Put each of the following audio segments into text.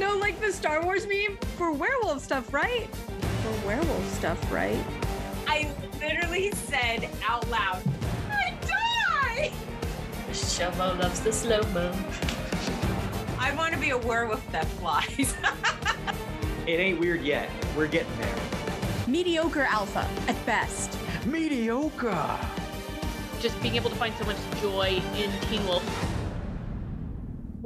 No, like the Star Wars meme for werewolf stuff, right? For werewolf stuff, right? I literally said out loud, I die! Shomo loves the slow mo. I want to be a werewolf that flies. It ain't weird yet. We're getting there. Mediocre alpha at best. Mediocre. Just being able to find so much joy in Teen Wolf.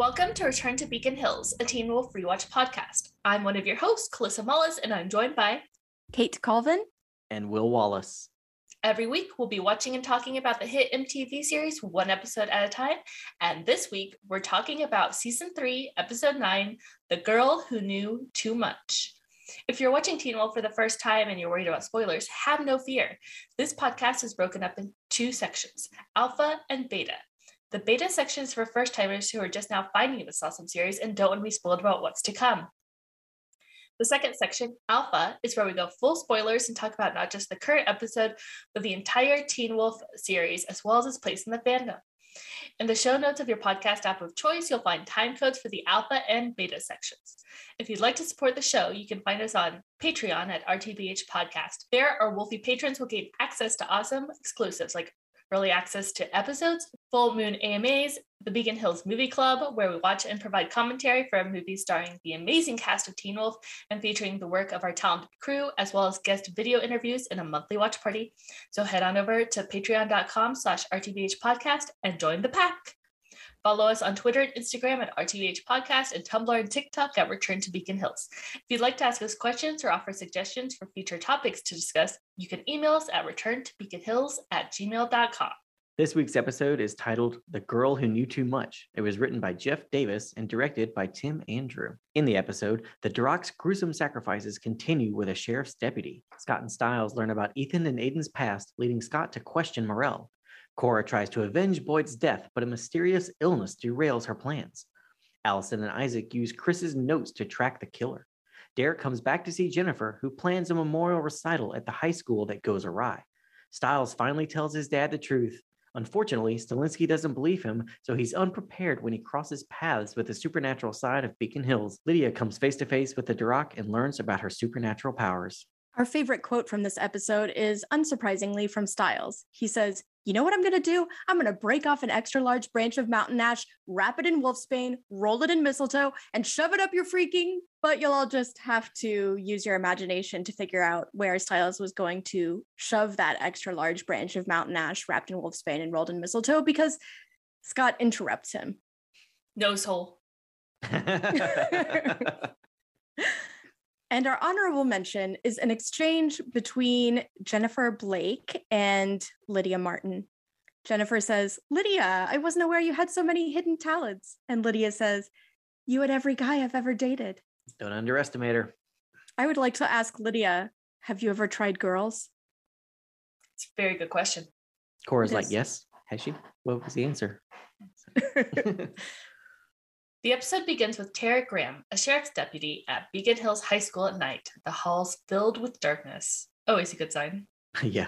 Welcome to Return to Beacon Hills, a Teen Wolf rewatch podcast. I'm one of your hosts, Calissa Mullis, and I'm joined by Kate Colvin. And Will Wallace. Every week, we'll be watching and talking about the hit MTV series one episode at a time. And this week, we're talking about season three, episode nine The Girl Who Knew Too Much. If you're watching Teen Wolf for the first time and you're worried about spoilers, have no fear. This podcast is broken up in two sections Alpha and Beta. The beta section is for first timers who are just now finding this awesome series and don't want to be spoiled about what's to come. The second section, Alpha, is where we go full spoilers and talk about not just the current episode, but the entire Teen Wolf series, as well as its place in the fandom. In the show notes of your podcast app of choice, you'll find time codes for the alpha and beta sections. If you'd like to support the show, you can find us on Patreon at RTBH Podcast. There, our Wolfie patrons will gain access to awesome exclusives like early access to episodes, full moon AMAs, the Beacon Hills Movie Club, where we watch and provide commentary for a movie starring the amazing cast of Teen Wolf and featuring the work of our talented crew, as well as guest video interviews and a monthly watch party. So head on over to patreon.com slash RTBH podcast and join the pack. Follow us on Twitter and Instagram at RTBH Podcast and Tumblr and TikTok at Return to Beacon Hills. If you'd like to ask us questions or offer suggestions for future topics to discuss, you can email us at returntobeaconhills at gmail.com. This week's episode is titled The Girl Who Knew Too Much. It was written by Jeff Davis and directed by Tim Andrew. In the episode, the Darach's gruesome sacrifices continue with a sheriff's deputy. Scott and Stiles learn about Ethan and Aiden's past, leading Scott to question Morrell. Cora tries to avenge Boyd's death, but a mysterious illness derails her plans. Allison and Isaac use Chris's notes to track the killer. Derek comes back to see Jennifer, who plans a memorial recital at the high school that goes awry. Stiles finally tells his dad the truth. Unfortunately, Stilinski doesn't believe him, so he's unprepared when he crosses paths with the supernatural side of Beacon Hills. Lydia comes face to face with the Darach and learns about her supernatural powers. Our favorite quote from this episode is unsurprisingly from Stiles. He says, You know what I'm going to do? I'm going to break off an extra large branch of mountain ash, wrap it in wolfsbane, roll it in mistletoe, and shove it up your freaking. But you'll all just have to use your imagination to figure out where Stiles was going to shove that extra large branch of mountain ash wrapped in wolfsbane and rolled in mistletoe because Scott interrupts him. Nose hole. And our honorable mention is an exchange between Jennifer Blake and Lydia Martin. Jennifer says, Lydia, I wasn't aware you had so many hidden talents. And Lydia says, You had every guy I've ever dated. Don't underestimate her. I would like to ask Lydia, have you ever tried girls? It's a very good question. Cora's like. Yes. Has she? What was the answer? The episode begins with Tara Graham, a sheriff's deputy at Beacon Hills High School at night, the halls filled with darkness. Always a good sign. yeah.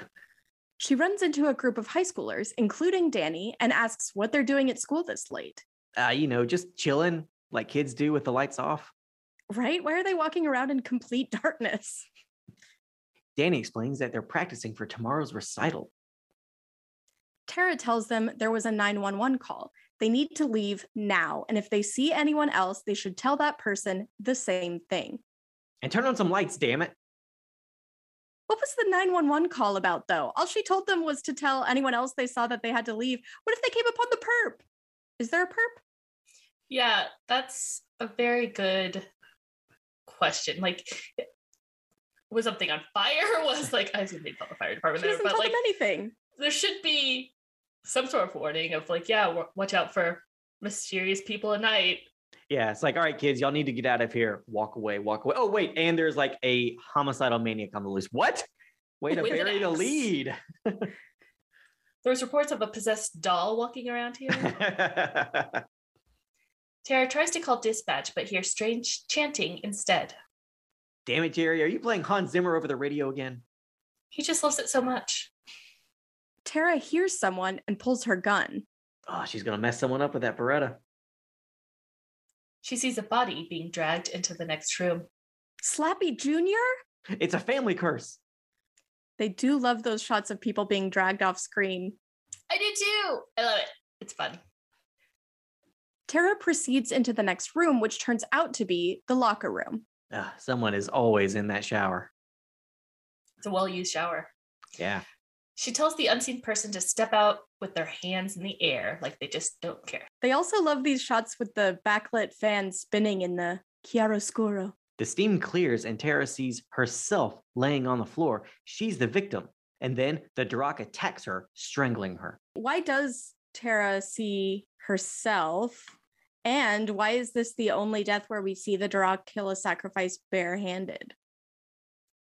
She runs into a group of high schoolers, including Danny, and asks what they're doing at school this late. Uh, you know, just chilling like kids do with the lights off. Right? Why are they walking around in complete darkness? Danny explains that they're practicing for tomorrow's recital. Tara tells them there was a 911 call. They need to leave now. And if they see anyone else, they should tell that person the same thing. And turn on some lights, damn it. What was the 911 call about, though? All she told them was to tell anyone else they saw that they had to leave. What if they came upon the perp? Is there a perp? Yeah, that's a very good question. Like, was something on fire? Was like, I assume they call the fire department She there, doesn't but tell like, them anything. there should be some sort of warning of like, yeah, wa- watch out for mysterious people at night. Yeah, it's like, all right, kids, y'all need to get out of here. Walk away, walk away. Oh, wait, and there's like a homicidal maniac on the loose. What? Way to With bury the lead. There's reports of a possessed doll walking around here. Tara tries to call dispatch, but hears strange chanting instead. Damn it, Jerry. Are you playing Hans Zimmer over the radio again? He just loves it so much. Tara hears someone and pulls her gun. Oh, she's going to mess someone up with that Beretta. She sees a body being dragged into the next room. Slappy Jr.? It's a family curse. They do love those shots of people being dragged off screen. I do too. I love it. It's fun. Tara proceeds into the next room, which turns out to be the locker room. Ugh, someone is always in that shower. It's a well used shower. Yeah. She tells the unseen person to step out with their hands in the air, like they just don't care. They also love these shots with the backlit fan spinning in the chiaroscuro. The steam clears and Tara sees herself laying on the floor. She's the victim. And then the Darach attacks her, strangling her. Why does Tara see herself? And why is this the only death where we see the Darach kill a sacrifice barehanded?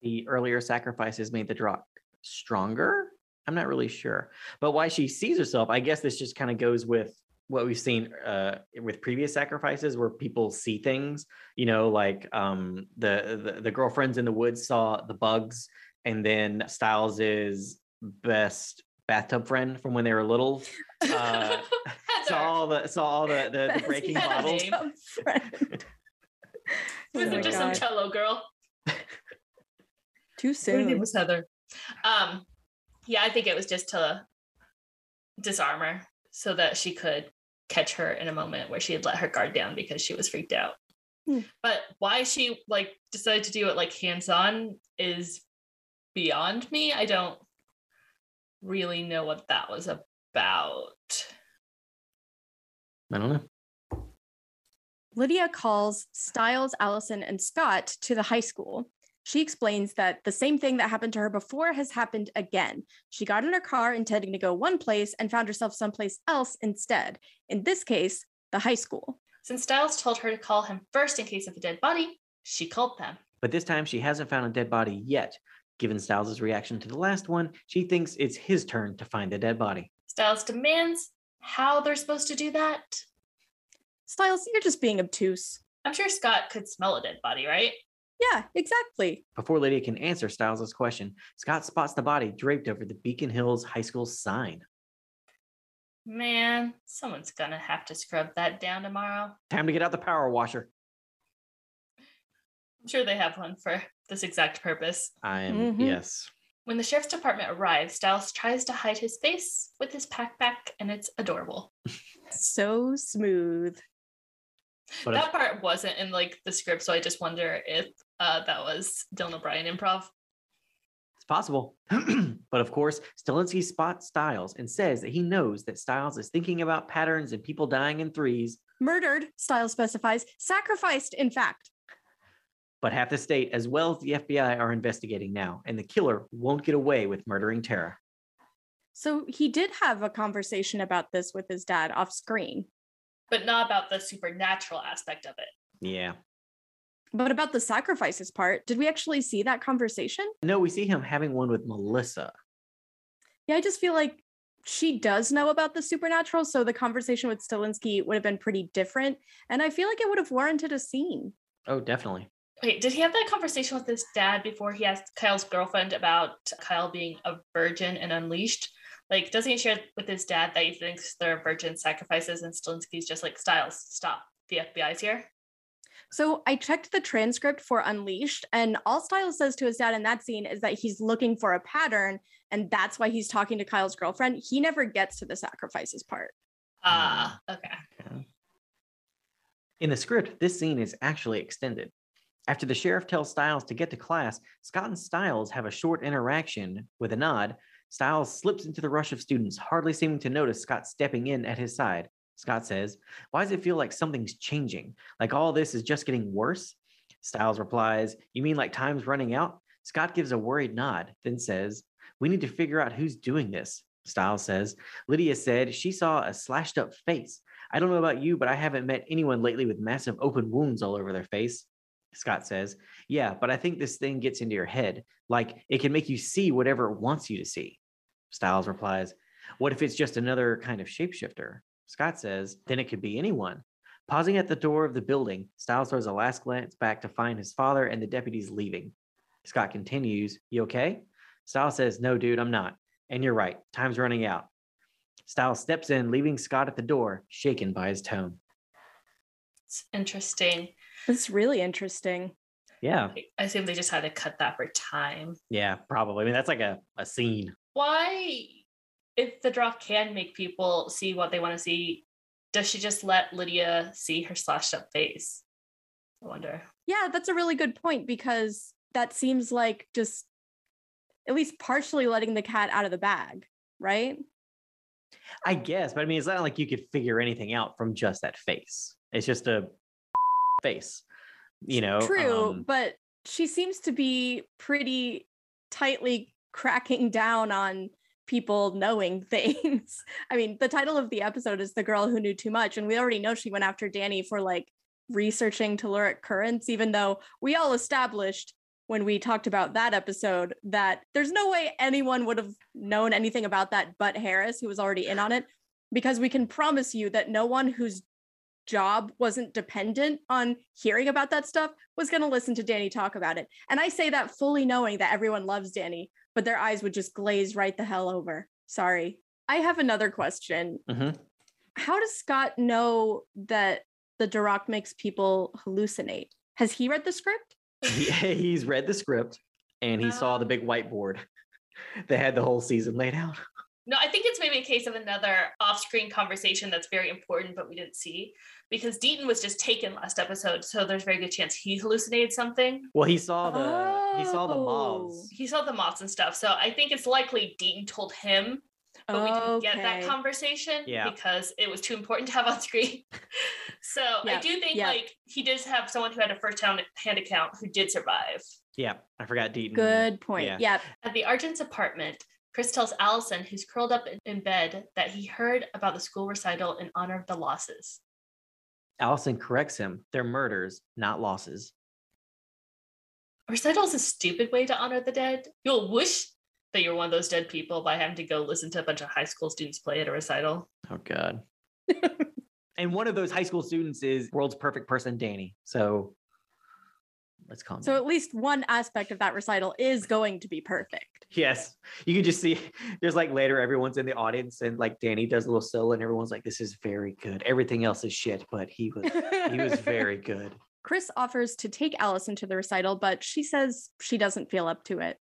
The earlier sacrifices made the Darach stronger. I'm not really sure. But why she sees herself, I guess this just kind of goes with what we've seen uh, with previous sacrifices where people see things you know like um, the, the the girlfriends in the woods saw the bugs and then Stiles's best bathtub friend from when they were little uh, saw all the saw all the the, the breaking bottles name. friend. It wasn't Oh my just some cello girl. Too Her name was Heather. Um, yeah, I think it was just to disarm her so that she could catch her in a moment where she had let her guard down because she was freaked out. Hmm. But why she like decided to do it like hands on is beyond me. I don't really know what that was about. i don't know Lydia calls Stiles, Allison, and Scott to the high school. She explains that the same thing that happened to her before has happened again. She got in her car intending to go one place and found herself someplace else instead. In this case, the high school. Since Stiles told her to call him first in case of a dead body, she called them. but this time she hasn't found a dead body yet given Stiles' reaction to the last one she thinks it's his turn to find the dead body Stiles demands how they're supposed to do that. Stiles, you're just being obtuse. I'm sure Scott could smell a dead body, right? Yeah, exactly. Before Lydia can answer Stiles' question, Scott spots the body draped over the Beacon Hills High School sign. Man, someone's gonna have to scrub that down tomorrow. Time to get out the power washer. I'm sure they have one for this exact purpose. I am, Mhm. yes. When the sheriff's department arrives, Stiles tries to hide his face with his packback, and it's adorable. So smooth. But that part wasn't in like the script, so I just wonder if uh, that was Dylan O'Brien improv. it's possible. but of course, Stilinski spots Stiles and says that he knows that Stiles is thinking about patterns and people dying in threes, Murdered, Stiles specifies, sacrificed, in fact. but half the state, as well as the FBI, are investigating now, and the killer won't get away with murdering Tara. So he did have a conversation about this with his dad off screen. But not about the supernatural aspect of it. Yeah. But about the sacrifices part, did we actually see that conversation? No, we see him having one with Melissa. Yeah, I just feel like she does know about the supernatural, so the conversation with Stilinski would have been pretty different. And I feel like it would have warranted a scene. Oh, definitely. Wait, did he have that conversation with his dad before he asked Kyle's girlfriend about Kyle being a virgin and unleashed? Like, doesn't he share with his dad that he thinks they're virgin sacrifices and Stilinski's just like, Stiles, stop. The FBI's here? So I checked the transcript for Unleashed, and all Stiles says to his dad in that scene is that he's looking for a pattern, and that's why he's talking to Kyle's girlfriend. He never gets to the sacrifices part. Ah, okay. In the script, this scene is actually extended. After the sheriff tells Stiles to get to class, Scott and Stiles have a short interaction with a nod. Stiles slips into the rush of students, hardly seeming to notice Scott stepping in at his side. Scott says, Why does it feel like something's changing? Like all this is just getting worse? Stiles replies, You mean like time's running out? Scott gives a worried nod, then says, We need to figure out who's doing this. Stiles says, Lydia said she saw a slashed up face. I don't know about you, but I haven't met anyone lately with massive open wounds all over their face. Scott says, Yeah, but I think this thing gets into your head. Like it can make you see whatever it wants you to see. Stiles replies, What if it's just another kind of shapeshifter? Scott says, Then it could be anyone. Pausing at the door of the building, Stiles throws a last glance back to find his father and the deputies leaving. Scott continues, You okay? Stiles says, No, dude, I'm not. And you're right, time's running out. Stiles steps in, leaving Scott at the door, shaken by his tone. It's interesting. It's really interesting. Yeah. I assume they just had to cut that for time. Yeah, probably. I mean, that's like a, a scene. Why, if the drop can make people see what they want to see, does she just let Lydia see her slashed up face? I wonder. Yeah, that's a really good point because that seems like just at least partially letting the cat out of the bag, right? I guess, but I mean, it's not like you could figure anything out from just that face. It's just a face, you know? True, um, but she seems to be pretty tightly cracking down on people knowing things. I mean, the title of the episode is The Girl Who Knew Too Much, and we already know she went after Danny for like researching telluric currents, even though we all established when we talked about that episode that there's no way anyone would have known anything about that but Harris, who was already in on it, because we can promise you that no one whose job wasn't dependent on hearing about that stuff was going to listen to Danny talk about it. And I say that fully knowing that everyone loves Danny, but their eyes would just glaze right the hell over. Sorry. I have another question. mhm. How does Scott know that the Darach makes people hallucinate? Has he read the script? he, he's read the script and he saw the big whiteboard that had the whole season laid out. No, I think it's maybe a case of another off screen conversation that's very important, but we didn't see because Deaton was just taken last episode. So there's a very good chance he hallucinated something. Well, he saw the he saw the Oh. moths. He saw the moths and stuff. So I think it's likely Deaton told him, but we didn't get that conversation Yeah. because it was too important to have on screen. so I do think yep. like he did have someone who had a first hand hand account who did survive. Yeah, I forgot Deaton. Good point. Yeah. Yeah. At the Argent's apartment, Chris tells Allison, who's curled up in- bed, that he heard about the school recital in honor of the losses. Allison corrects him. They're murders, not losses. Recital is a stupid way to honor the dead. You'll wish that you're one of those dead people by having to go listen to a bunch of high school students play at a recital. Oh God. and one of those high school students is world's perfect person, Danny. So let's calm So down. at least one aspect of that recital is going to be perfect. Yes, you can just see. There's like later, everyone's in the audience, and like Danny does a little solo, and everyone's like, "This is very good." Everything else is shit, but he was he was very good. Chris offers to take Allison to the recital, but she says she doesn't feel up to it.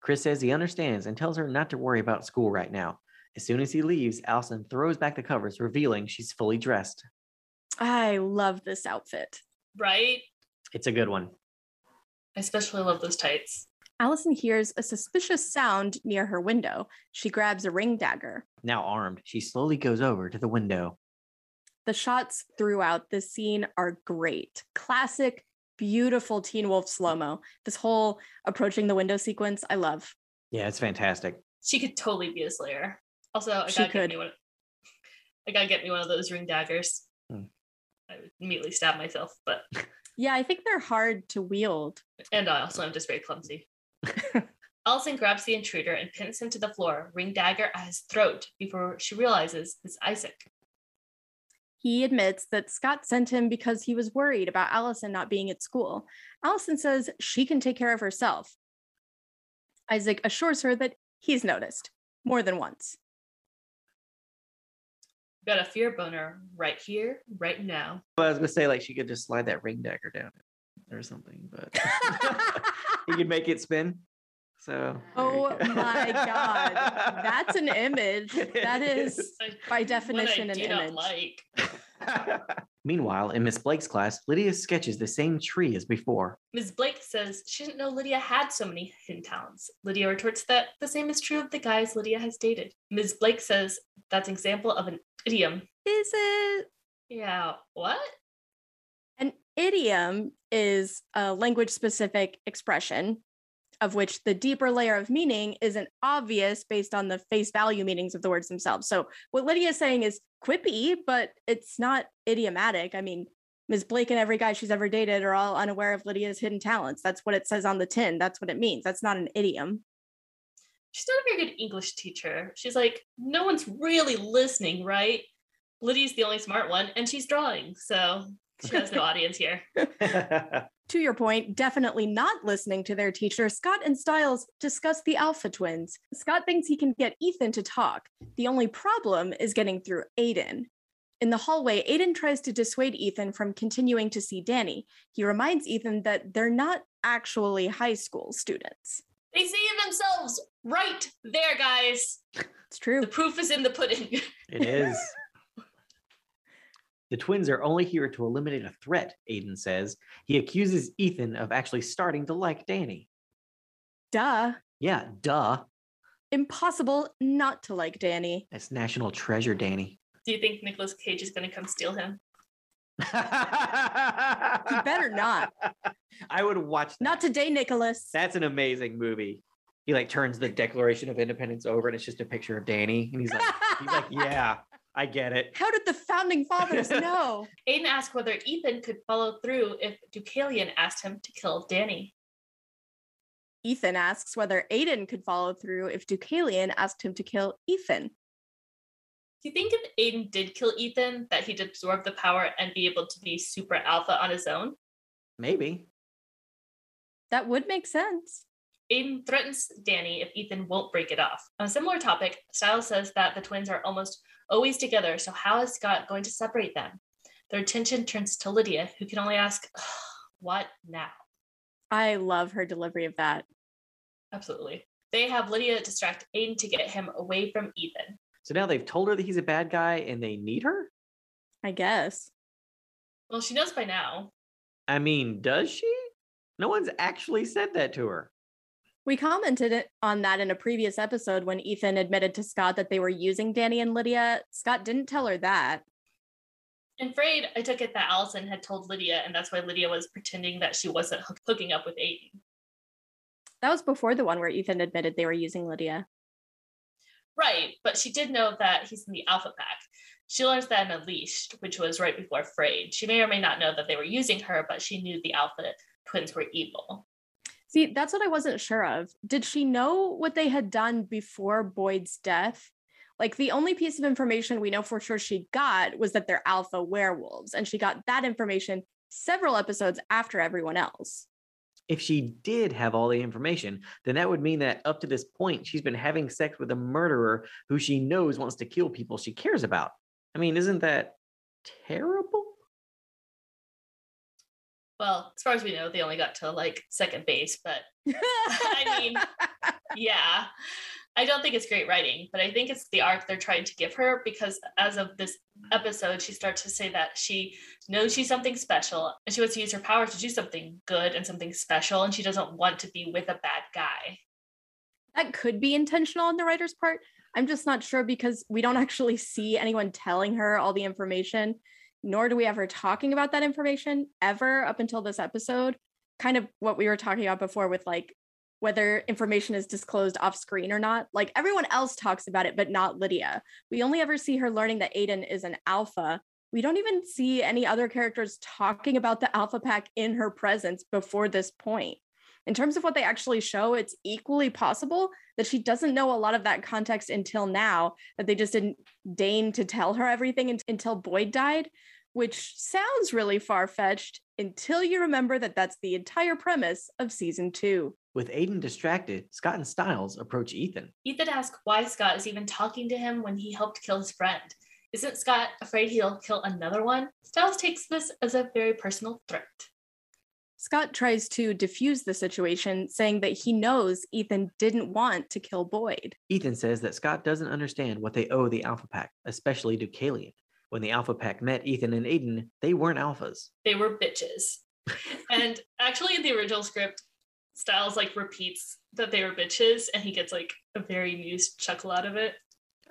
Chris says he understands and tells her not to worry about school right now. As soon as he leaves, Allison throws back the covers, revealing she's fully dressed. I love this outfit. Right? It's a good one. I especially love those tights. Allison hears a suspicious sound near her window. She grabs a ring dagger. Now armed, she slowly goes over to the window. The shots throughout this scene are great. Classic, beautiful Teen Wolf slow mo. This whole approaching the window sequence, I love. Yeah, it's fantastic. She could totally be a slayer. Also, I She gotta get could. me one. I gotta get me one of those ring daggers. Hmm. I would immediately stab myself, but Yeah, I think they're hard to wield. and I also am just very clumsy. Allison grabs the intruder and pins him to the floor, ring dagger at his throat, before she realizes it's Isaac. He admits that Scott sent him because he was worried about Allison not being at school. Allison says she can take care of herself. Isaac assures her that he's noticed more than once. Got a fear boner right here, right now. But I was gonna say like she could just slide that ring dagger down or something, but he could make it spin. So Oh go. my God. That's an image. That is It is, I- by one definition, I an do not image. like. Meanwhile, in Miss Blake's class, Lydia sketches the same tree as before. Ms. Blake says she didn't know Lydia had so many hidden talents. Lydia retorts that the same is true of the guys Lydia has dated. Ms. Blake says that's an example of an idiom. Is it? Yeah, what? An idiom is a language specific expression of which the deeper layer of meaning isn't obvious based on the face value meanings of the words themselves. So what Lydia is saying is quippy, but it's not idiomatic. I mean, Ms. Blake and every guy she's ever dated are all unaware of Lydia's hidden talents. That's what it says on the tin. That's what it means. That's not an idiom. She's not a very good English teacher. She's like, no one's really listening, right? Lydia's the only smart one, and she's drawing, so she has no audience here. To your point, definitely not listening to their teacher, Scott and Stiles discuss the Alpha twins. Scott thinks he can get Ethan to talk. The only problem is getting through Aiden. In the hallway, Aiden tries to dissuade Ethan from continuing to see Danny. He reminds Ethan that they're not actually high school students. They see themselves right there, guys. It's true. The proof is in the pudding. It is. the twins are only here to eliminate a threat, Aiden says. He accuses Ethan of actually starting to like Danny. Duh. Yeah, duh. Impossible not to like Danny. That's national treasure, Danny. Do you think Nicolas Cage is going to come steal him? He better not. I would watch that. Not today, Nicholas. That's an amazing movie. He like turns the Declaration of Independence over and it's just a picture of Danny. And he's like, he's like, yeah, I get it. How did the founding fathers know? Aiden asked whether Ethan could follow through if Deucalion asked him to kill Danny. Ethan asks whether Aiden could follow through if Deucalion asked him to kill Ethan. Do you think if Aiden did kill Ethan, that he'd absorb the power and be able to be super alpha on his own? Maybe. That would make sense. Aiden threatens Danny if Ethan won't break it off. On a similar topic, Stiles says that the twins are almost always together, so how is Scott going to separate them? Their attention turns to Lydia, who can only ask, What now? I love her delivery of that. Absolutely. They have Lydia distract Aiden to get him away from Ethan. So now they've told her that he's a bad guy and they need her? I guess. Well, she knows by now. I mean, does she? No one's actually said that to her. We commented on that in a previous episode when Ethan admitted to Scott that they were using Danny and Lydia. Scott didn't tell her that. I'm afraid I took it that Allison had told Lydia, and that's why Lydia was pretending that she wasn't hooking up with Aiden. That was before the one where Ethan admitted they were using Lydia. Right, but she did know that he's in the Alpha Pack. She learns that in Unleashed, which was right before Frayed. She may or may not know that they were using her, but she knew the Alpha twins were evil. See, that's what I wasn't sure of. Did she know what they had done before Boyd's death? Like the only piece of information we know for sure she got was that they're alpha werewolves, and she got that information several episodes after everyone else. If she did have all the information, then that would mean that up to this point, she's been having sex with a murderer who she knows wants to kill people she cares about. I mean, isn't that terrible? Well, as far as we know, they only got to like second base, but I mean, yeah. I don't think it's great writing, but I think it's the arc they're trying to give her because as of this episode, she starts to say that she knows she's something special and she wants to use her power to do something good and something special, and she doesn't want to be with a bad guy. that could be intentional on the writer's part. I'm just not sure because we don't actually see anyone telling her all the information, nor do we ever talking about that information ever up until this episode. Kind of what we were talking about before with like whether information is disclosed off screen or not. Like everyone else talks about it, but not Lydia. We only ever see her learning that Aiden is an alpha. We don't even see any other characters talking about the alpha pack in her presence before this point. In terms of what they actually show, it's equally possible that she doesn't know a lot of that context until now, that they just didn't deign to tell her everything until Boyd died, which sounds really far fetched until you remember that that's the entire premise of season two. With Aiden distracted, Scott and Stiles approach Ethan. Ethan asks why Scott is even talking to him when he helped kill his friend. Isn't Scott afraid he'll kill another one? Stiles takes this as a very personal threat. Scott tries to defuse the situation, saying that he knows Ethan didn't want to kill Boyd. Ethan says that Scott doesn't understand what they owe the Alpha Pack, especially Deucalion. When the Alpha Pack met Ethan and Aiden, they weren't alphas. They were bitches. and actually, in the original script, Stiles like repeats that they were bitches, and he gets like a very amused chuckle out of it.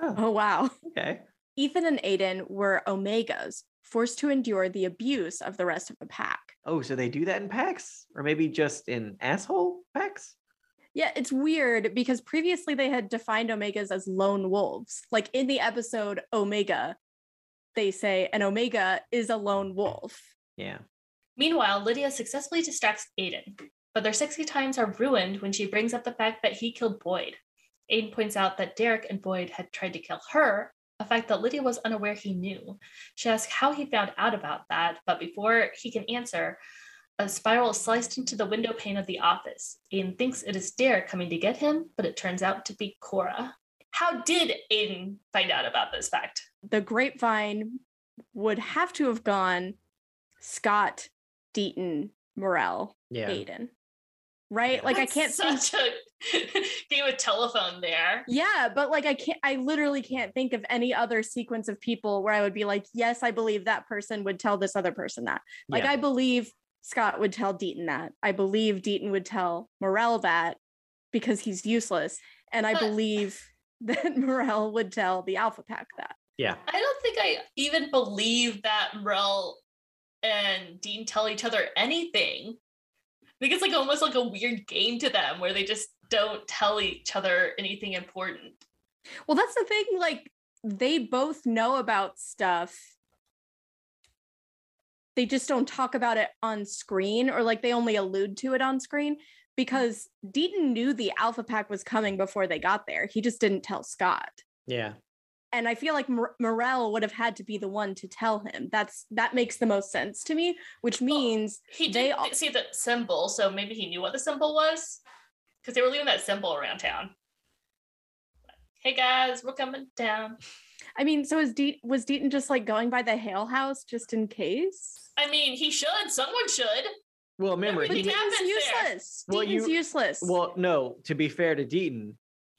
Oh. oh, wow. okay. Ethan and Aiden were Omegas, forced to endure the abuse of the rest of the pack. Oh, so they do that in packs? Or maybe just in asshole packs? Yeah, it's weird because previously they had defined Omegas as lone wolves. Like in the episode Omega, they say an Omega is a lone wolf. Yeah. Meanwhile, Lydia successfully distracts Aiden, but their sexy times are ruined when she brings up the fact that he killed Boyd. Aiden points out that Derek and Boyd had tried to kill her, a fact that Lydia was unaware he knew. She asks how he found out about that, but before he can answer, a spiral is sliced into the window pane of the office. Aiden thinks it is Derek coming to get him, but it turns out to be Cora. How did Aiden find out about this fact? The grapevine would have to have gone Scott, Deaton, Morrell, Yeah. Aiden. Right? Like I can't think such a game of telephone there. Yeah, but like I can't I literally can't think of any other sequence of people where I would be like, yes, I believe that person would tell this other person that. Like Yeah. I believe Scott would tell Deaton that. I believe Deaton would tell Morrell that because he's useless. And I believe that Morrell would tell the Alpha Pack that. Yeah. I don't think I even believe that Morrell and Dean tell each other anything. I think it's like almost like a weird game to them where they just don't tell each other anything important. Well, that's the thing. Like, they both know about stuff. They just don't talk about it on screen, or like they only allude to it on screen because Deaton knew the Alpha Pack was coming before they got there. He just didn't tell Scott. Yeah. And I feel like Mor- Morrell would have had to be the one to tell him. That's that makes the most sense to me, which means He They did all- see the symbol, so maybe he knew what the symbol was because they were leaving that symbol around town. Hey guys, we're coming down. I mean, so is De- was Deaton just like going by the Hale House just in case? I mean, he should. Someone should. Well, remember, Everything he, happened. Deaton's there. useless. Well, Deaton's you- useless. well, no, to be fair to Deaton,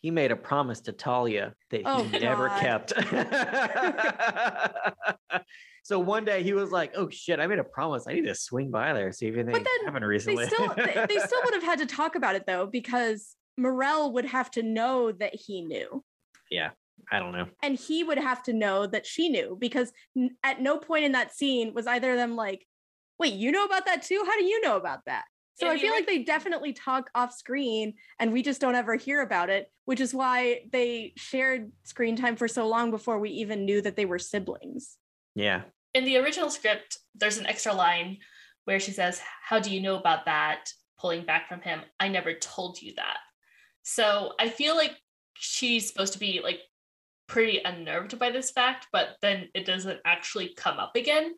he made a promise to Talia that he Oh, never God. kept. so one day he was like, "Oh shit, I made a promise. I need to swing by there see if anything then happened they recently." still they, they still would have had to talk about it though because Morrell would have to know that he knew Yeah, I don't know. and he would have to know that she knew because at no point in that scene was either of them like wait you know about that too how do you know about that so i feel like they definitely talk off screen and we just don't ever hear about it which is why they shared screen time for so long before we even knew that they were siblings Yeah. in the original script, there's an extra line where she says, How do you know about that? Pulling back from him, I never told you that. So I feel like she's supposed to be like pretty unnerved by this fact, but then it doesn't actually come up again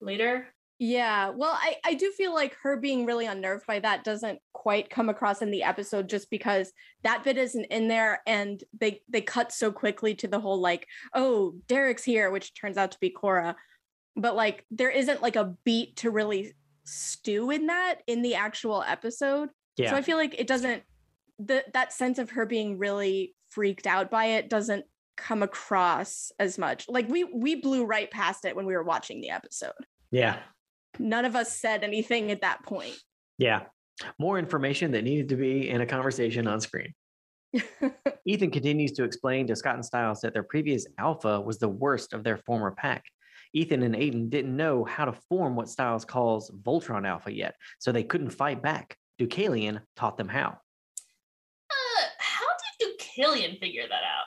later. Yeah, well, I, I do feel like her being really unnerved by that doesn't quite come across in the episode just because that bit isn't in there and they they cut so quickly to the whole like, oh, Derek's here, which turns out to be Cora. But like there isn't like a beat to really stew in that in the actual episode. Yeah. So I feel like it doesn't the that sense of her being really freaked out by it doesn't come across as much. Like we we blew right past it when we were watching the episode yeah. None of us said anything at that point. Yeah. More information that needed to be in a conversation on screen. Ethan continues to explain to Scott and Stiles that their previous alpha was the worst of their former pack. Ethan and Aiden didn't know how to form what Stiles calls Voltron Alpha yet, so they couldn't fight back. Deucalion taught them how. Uh, how did Deucalion figure that out?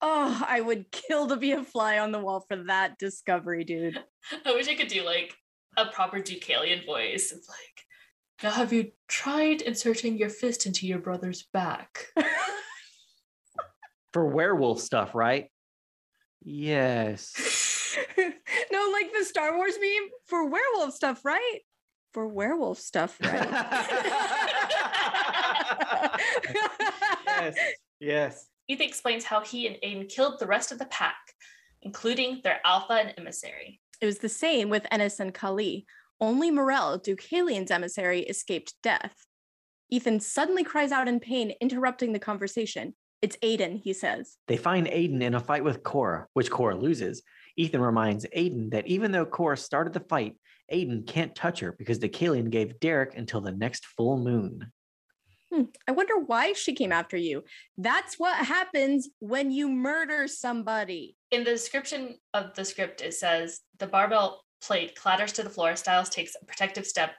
Oh, I would kill to be a fly on the wall for that discovery, dude. I wish I could do like a proper Deucalion voice. It's like, now have you tried inserting your fist into your brother's back? For werewolf stuff, right? Yes. no, like the Star Wars meme for werewolf stuff, right? For werewolf stuff, right? yes. Yes. Ethan explains how he and Aiden killed the rest of the pack, including their alpha and emissary. It was the same with Ennis and Kali. Only Morrell, Deucalion's emissary, escaped death. Ethan suddenly cries out in pain, interrupting the conversation. It's Aiden, he says. They find Aiden in a fight with Cora, which Cora loses. Ethan reminds Aiden that even though Cora started the fight, Aiden can't touch her because Deucalion gave Derek until the next full moon. Hmm, I wonder why she came after you. That's what happens when you murder somebody. In the description of the script, it says the barbell plate clatters to the floor. Stiles takes a protective step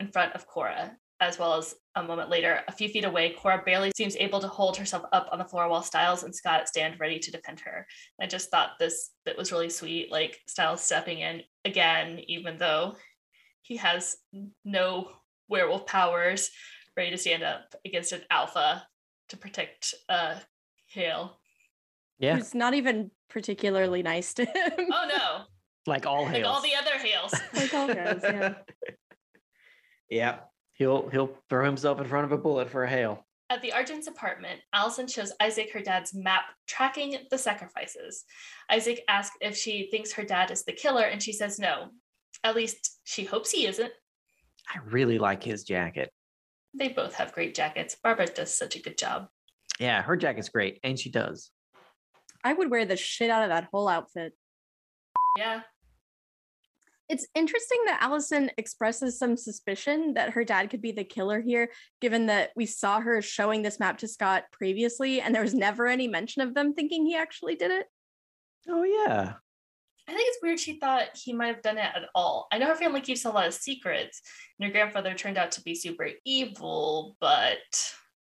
in front of Cora, as well as a moment later, a few feet away, Cora barely seems able to hold herself up on the floor while Stiles and Scott stand ready to defend her. I just thought this bit was really sweet, like Stiles stepping in again, even though he has no werewolf powers, ready to stand up against an alpha to protect uh Hale. Yeah, Who's not even particularly nice to him. Oh no, like all Hales. like all the other Hales. Like all Hales, yeah. yeah, he'll he'll throw himself in front of a bullet for a Hale. At the Argent's apartment, Allison shows Isaac her dad's map tracking the sacrifices. Isaac asks if she thinks her dad is the killer, and she says no. At least she hopes he isn't. I really like his jacket. They both have great jackets. Barbara does such a good job. Yeah, her jacket's great, and she does. I would wear the shit out of that whole outfit. Yeah. It's interesting that Allison expresses some suspicion that her dad could be the killer here, given that we saw her showing this map to Scott previously, and there was never any mention of them thinking he actually did it. Oh yeah. I think it's weird she thought he might have done it at all. I know her family keeps a lot of secrets, and her grandfather turned out to be super evil, but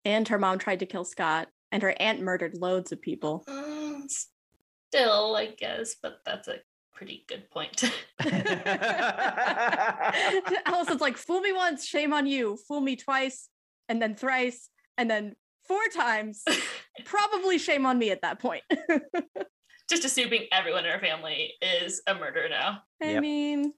And her mom tried to kill Scott, and her aunt murdered loads of people. um, still, I guess, but that's a pretty good point. Allison's like, fool me once, shame on you. Fool me twice, and then thrice, and then four times. Probably shame on me at that point. Just assuming everyone in her family is a murderer now. I Yep. mean,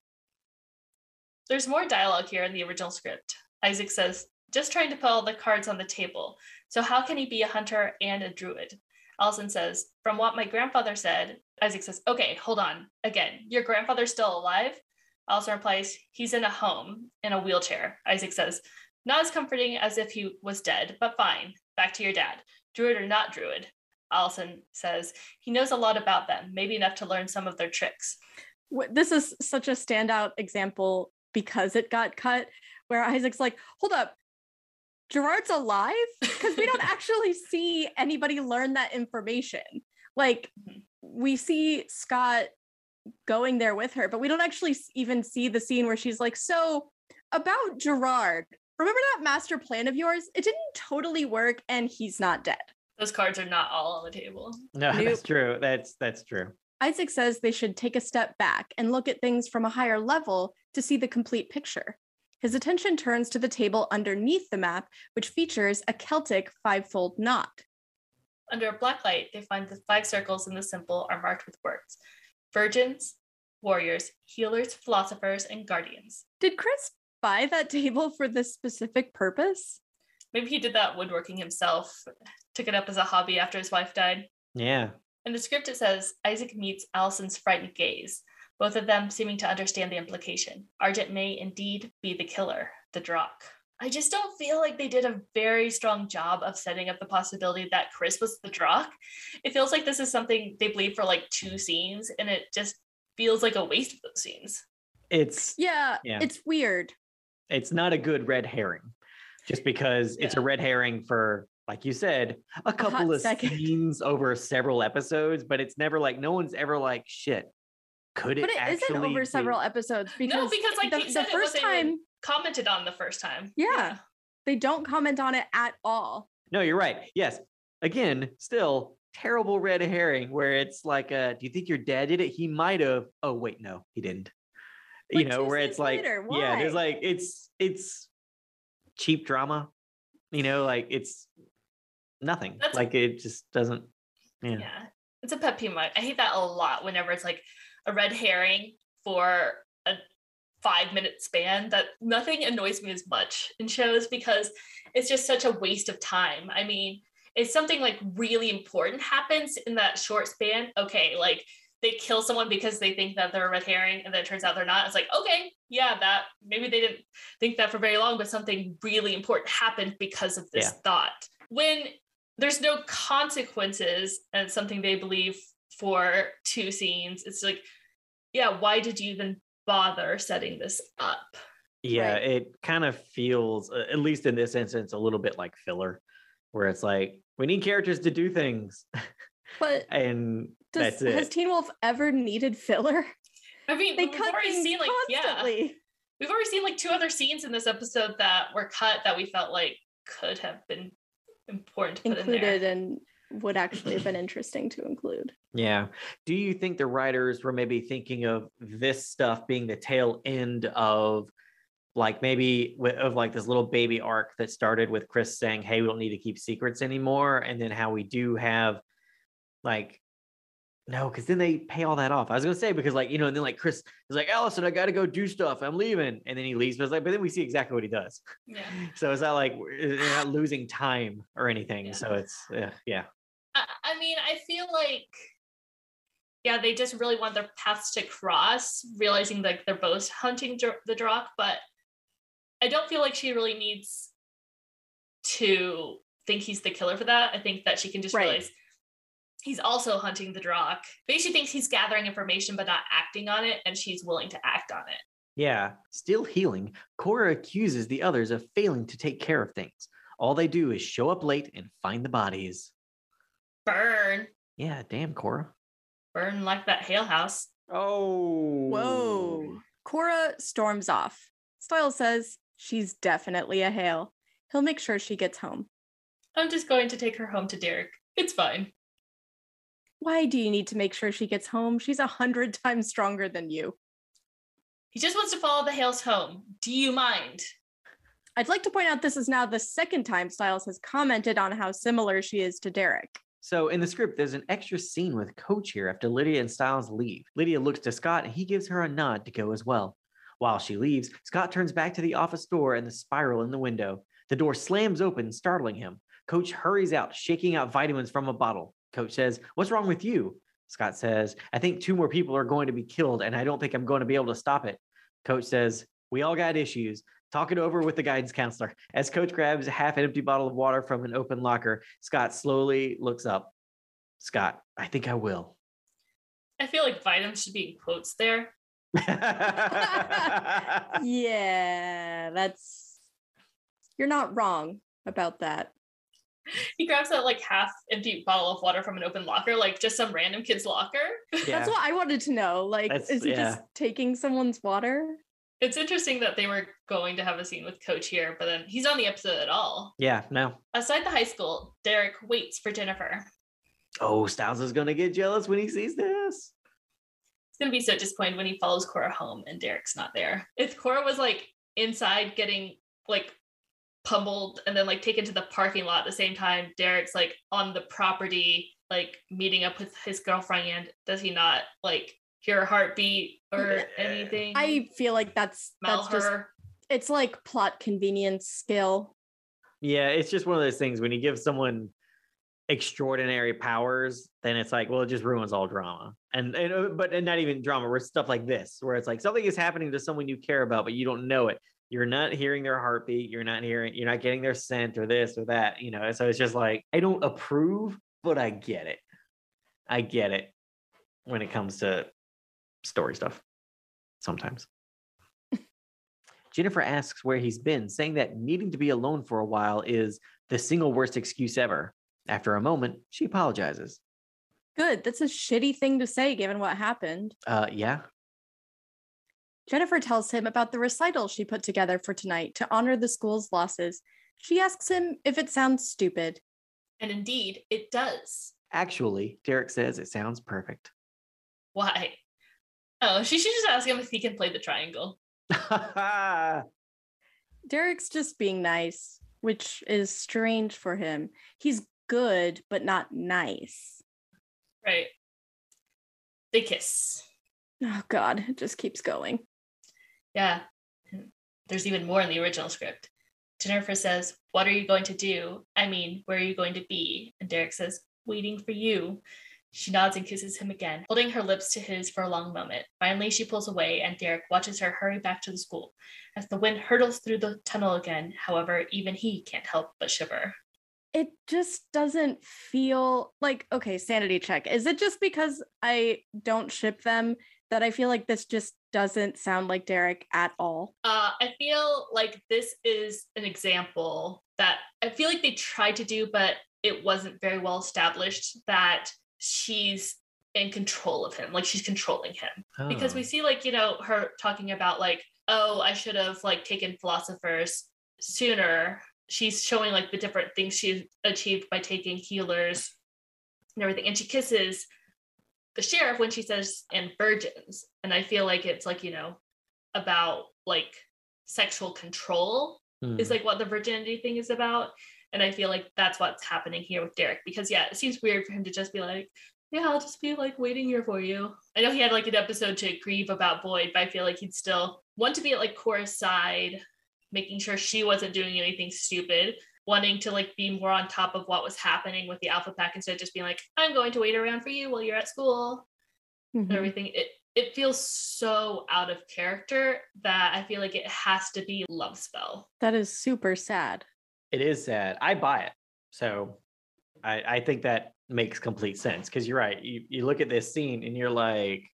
There's more dialogue here in the original script. Isaac says, just trying to put all the cards on the table. So, how can he be a hunter and a druid? Allison says, from what my grandfather said, Isaac says, okay, hold on. Again, your grandfather's still alive? Allison replies, he's in a home in a wheelchair. Isaac says, not as comforting as if he was dead, but fine. Back to your dad. Druid or not druid? Allison says, he knows a lot about them, maybe enough to learn some of their tricks. this is such a standout example because it got cut, where Isaac's like, hold up. Gerard's alive because we don't actually see anybody learn that information. Like, Mhm. we see Scott going there with her, but we don't actually even see the scene where she's like, So, about Gerard, remember that master plan of yours? It didn't totally work and he's not dead. Those cards are not all on the table. no, Nope. that's true. That's that's true. Isaac says they should take a step back and look at things from a higher level to see the complete picture. His attention turns to the table underneath the map, which features a Celtic fivefold knot. Under a black light, they find the five circles in the symbol are marked with words virgins, warriors, healers, philosophers, and guardians. Did Chris buy that table for this specific purpose? Maybe he did that woodworking himself, took it up as a hobby after his wife died. Yeah. In the script, it says Isaac meets Allison's frightened gaze, both of them seeming to understand the implication. Argent may indeed be the killer, the Darach. I just don't feel like they did a very strong job of setting up the possibility that Chris was the Darach. It feels like this is something they believe for like two scenes, and it just feels like a waste of those scenes. It's Yeah, Yeah. it's weird. it's not a good red herring. Just because it's a red herring for, like you said, a couple of second. scenes over several episodes, but it's never like no one's ever like shit. Could it? But it actually isn't over be- several episodes because, no, because like the, the first time commented on the first time. Yeah. they don't comment on it at all. No, you're right. Yes. Again, still terrible red herring where it's like, uh, do you think your dad did it? He might have. Oh, wait, no, he didn't. You know, where scenes it's like, later, yeah, there's like, it's, it's cheap drama, you know, like it's nothing. That's like it just doesn't, yeah. Yeah. It's a pet peeve. I hate that a lot whenever it's like a red herring for a five minute span. That nothing annoys me as much in shows because it's just such a waste of time. I mean, if something like really important happens in that short span, okay, like they kill someone because they think that they're a red herring and then it turns out they're not. It's like, okay, yeah, that maybe they didn't think that for very long, but something really important happened because of this Yeah. thought. When there's no consequences and something they believe for two scenes, it's like, yeah, why did you even bother setting this up? Yeah, Right. it kind of feels, at least in this instance, a little bit like filler, where it's like, we need characters to do things. But and does, that's it. has Teen Wolf ever needed filler? I mean, They we've cut already seen like yeah, constantly. we've already seen like two other scenes in this episode that were cut that we felt like could have been important to put in included there. and would actually have been interesting to include. Yeah. Do you think the writers were maybe thinking of this stuff being the tail end of like maybe wi- of like this little baby arc that started with Chris saying, "Hey, we don't need to keep secrets anymore," and then how we do have like No, because then they pay all that off. I was gonna say because like you know, and then like Chris is like, Allison, I gotta go do stuff. I'm leaving, and then he leaves. But it's like, but then we see exactly what he does. Yeah. So it's not like we're- eh, they're not losing time or anything. Yeah. So it's yeah, yeah. I, mean, I feel like, yeah, they just really want their paths to cross, realizing like they're both hunting the Darach, but I don't feel like she really needs to think he's the killer for that. I think that she can just Right. realize he's also hunting the Darach. Maybe she thinks he's gathering information but not acting on it, and she's willing to act on it. Yeah, still healing, Cora accuses the others of failing to take care of things. All they do is show up late and find the bodies. Burn, Yeah, damn, Cora. burn like that Hale House. Oh. Whoa. Cora storms off. Stiles says she's definitely a Hale. He'll make sure she gets home. I'm just going to take her home to Derek. It's fine. Why do you need to make sure she gets home? She's a hundred times stronger than you. He just wants to follow the Hales home. Do you mind? I'd like to point out this is now the second time Stiles has commented on how similar she is to Derek. So in the script, there's an extra scene with Coach here after Lydia and Stiles leave. Lydia looks to Scott and he gives her a nod to go as well. While she leaves, Scott turns back to the office door and the spiral in the window. The door slams open, startling him. Coach hurries out, shaking out vitamins from a bottle. Coach says, What's wrong with you? Scott says, I think two more people are going to be killed and I don't think I'm going to be able to stop it. Coach says, We all got issues. Talk it over with the guidance counselor. As Coach grabs a half empty bottle of water from an open locker, Scott slowly looks up. Scott, I think I will. I feel like vitamins should be in quotes there. Yeah, that's. You're not wrong about that. He grabs that like half empty bottle of water from an open locker, like just some random kid's locker. yeah. That's what I wanted to know. Like, That's- is he yeah. just taking someone's water? It's interesting that they were going to have a scene with Coach here, but then he's on the episode at all. yeah, no. Outside the high school, Derek waits for Jennifer. Oh, Stiles is going to get jealous when he sees this. He's gonna be so disappointed when he follows Cora home and Derek's not there. If Cora was like inside getting like pummeled and then like taken to the parking lot at the same time, Derek's like on the property, like meeting up with his girlfriend. And Does he not like hear a heartbeat or anything? I feel like that's smell that's just it's like plot convenience skill. Yeah, it's just one of those things when you give someone extraordinary powers, then it's like, well, it just ruins all drama. And, and uh, but and not even drama, where stuff like this, where it's like something is happening to someone you care about, but you don't know it. You're not hearing their heartbeat. You're not hearing. You're not getting their scent or this or that. You know. So it's just like I don't approve, but I get it. I get it when it comes to story stuff. Sometimes. Jennifer asks where he's been, saying that needing to be alone for a while is the single worst excuse ever. After a moment, she apologizes. Good. That's a shitty thing to say given what happened. Uh, yeah. Jennifer tells him about the recital she put together for tonight to honor the school's losses. She asks him if it sounds stupid. And indeed, it does. Actually, Derek says it sounds perfect. Why? Oh, she should just ask him if he can play the triangle. Derek's just being nice, which is strange for him. He's good, but not nice. Right. They kiss. Oh, God. It just keeps going. Yeah. And There's even more in the original script. Jennifer says, What are you going to do? I mean, where are you going to be? And Derek says, Waiting for you. She nods and kisses him again, holding her lips to his for a long moment. Finally, she pulls away, and Derek watches her hurry back to the school. As the wind hurtles through the tunnel again, however, even he can't help but shiver. It just doesn't feel like, okay, sanity check. Is it just because I don't ship them that I feel like this just doesn't sound like Derek at all? Uh, I feel like this is an example that I feel like they tried to do, but it wasn't very well established that she's in control of him, like she's controlling him. Because we Oh. see, like, you know, her talking about, like, oh, I should have, like, taken philosophers sooner. She's showing, like, the different things she's achieved by taking healers and everything. And she kisses the sheriff when she says, and virgins. And I feel like it's, like, you know, about, like, sexual control Hmm. is like what the virginity thing is about. And I feel like that's what's happening here with Derek because yeah, it seems weird for him to just be like, Yeah, I'll just be like waiting here for you. I know he had like an episode to grieve about Boyd, but I feel like he'd still want to be at like Cora's side, making sure she wasn't doing anything stupid, wanting to like be more on top of what was happening with the Alpha Pack instead of just being like, I'm going to wait around for you while you're at school and Mhm. everything. It it feels so out of character that I feel like it has to be love spell. That is super sad. It is sad. I buy it. So I, I think that makes complete sense because you're right. You, you look at this scene and you're like,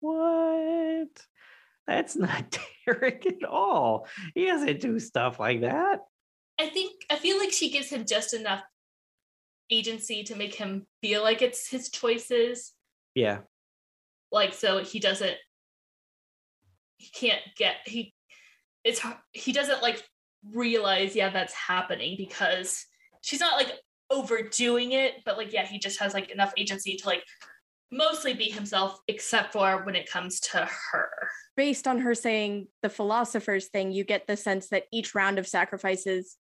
what? That's not Derek at all. He doesn't do stuff like that. I think I feel like she gives him just enough agency to make him feel like it's his choices. Yeah. Like so he doesn't he can't get he it's har- he doesn't like realize yeah that's happening because she's not like overdoing it but like yeah he just has like enough agency to like mostly be himself except for when it comes to her Based on her saying the philosopher's thing, you get the sense that each round of sacrifices